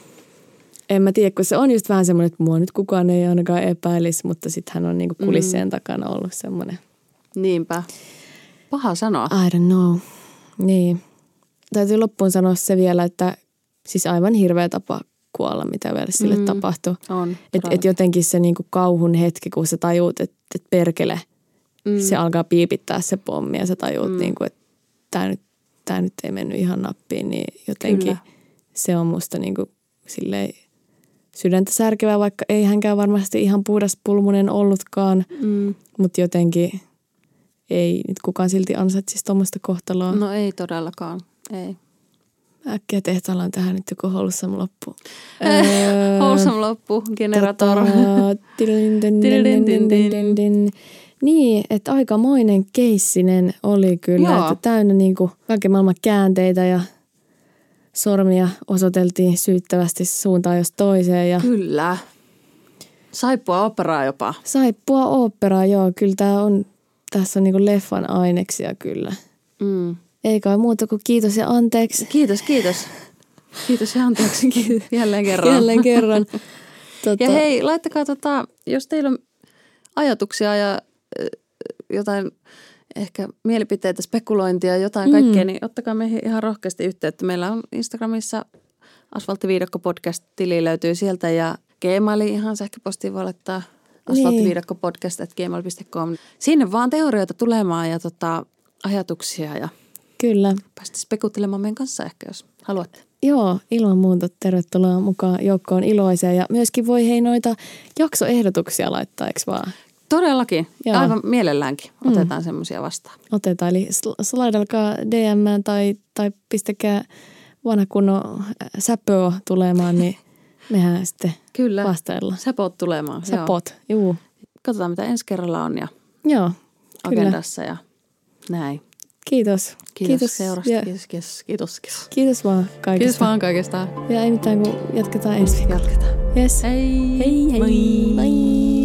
En mä tiedä, kun se on just vähän semmoinen, että mua nyt kukaan ei ainakaan epäilisi, mutta sitten hän on niinku kulissien mm. takana ollut semmoinen, Niinpä. Paha sanoa. I don't know. Niin. Täytyy loppuun sanoa se vielä, että siis aivan hirveä tapa kuolla, mitä vielä sille Mm. tapahtui. On. Et, et jotenkin se niinku kauhun hetki, kun sä tajuut, että et perkele, Mm. se alkaa piipittää se pommi ja sä tajuut, mm. niinku, että tämä nyt, tää nyt ei mennyt ihan nappiin, niin jotenkin Kyllä. se on musta niinku silleen sydäntä särkevää, vaikka ei hänkään varmasti ihan puhdas pulmunen ollutkaan, Mm. mutta jotenkin ei nyt kukaan silti ansaitsisi tuommoista kohtaloa. No ei todellakaan. Ei. Äkkiä tehtaallaan tähän nyt joku wholesome loppu. Wholesome loppu, generator. Niin, että aikamoinen keissinen oli kyllä, Joo. että täynnä niinku kaiken maailman käänteitä ja sormia osoiteltiin syyttävästi suuntaan jos toiseen ja Kyllä. Saippua operaa jopa. saippua oopperaa, joo, kyllä tämä on, tässä on niinku leffan aineksia kyllä. Mm. Ei kai muuta kuin kiitos ja anteeksi. Kiitos, kiitos. Kiitos ja anteeksi. Jälleen kerran. Jälleen kerran. Tota, Ja hei, laittakaa tota, jos teillä on ajatuksia ja ö, jotain ehkä mielipiteitä, spekulointia, jotain Mm. kaikkea, niin ottakaa meihin ihan rohkeasti yhteyttä. Meillä on Instagramissa Asfalttiviidakko podcast-tili löytyy sieltä ja Gmailin ihan sähköpostiin voi laittaa asfalttiviidakko podcast at gmail.com. Sinne vaan teorioita tulemaan ja tota, ajatuksia ja kyllä. päästä spekuttelemaan meidän kanssa ehkä, jos haluatte. Joo, ilman muuta tervetuloa mukaan joukkoon iloisia ja myöskin voi hei noita jaksoehdotuksia laittaa, eikö vaan? Todellakin, Joo. aivan mielelläänkin otetaan semmoisia vastaan. Otetaan, eli sl- slaidelkaa DM tai, tai pistäkää vanha kunnon äh, säpöä tulemaan, niin mehän sitten Kyllä. vastaillaan. Säpot tulemaan. Joo. Säpot, juu. Katsotaan, mitä ensi kerralla on ja Joo, kyllä. agendassa ja näin. Kiitos. Kiitos, kiitos seurasta. Ja, Kiitos, kiitos, kiitos, kiitos. kiitos vaan kaikesta. Kiitos vaan kaikesta. Ja ei mitään, kun jatketaan ensi viikolla. Jatketaan. Yes. Hei. Hei hei. Moi. Bye.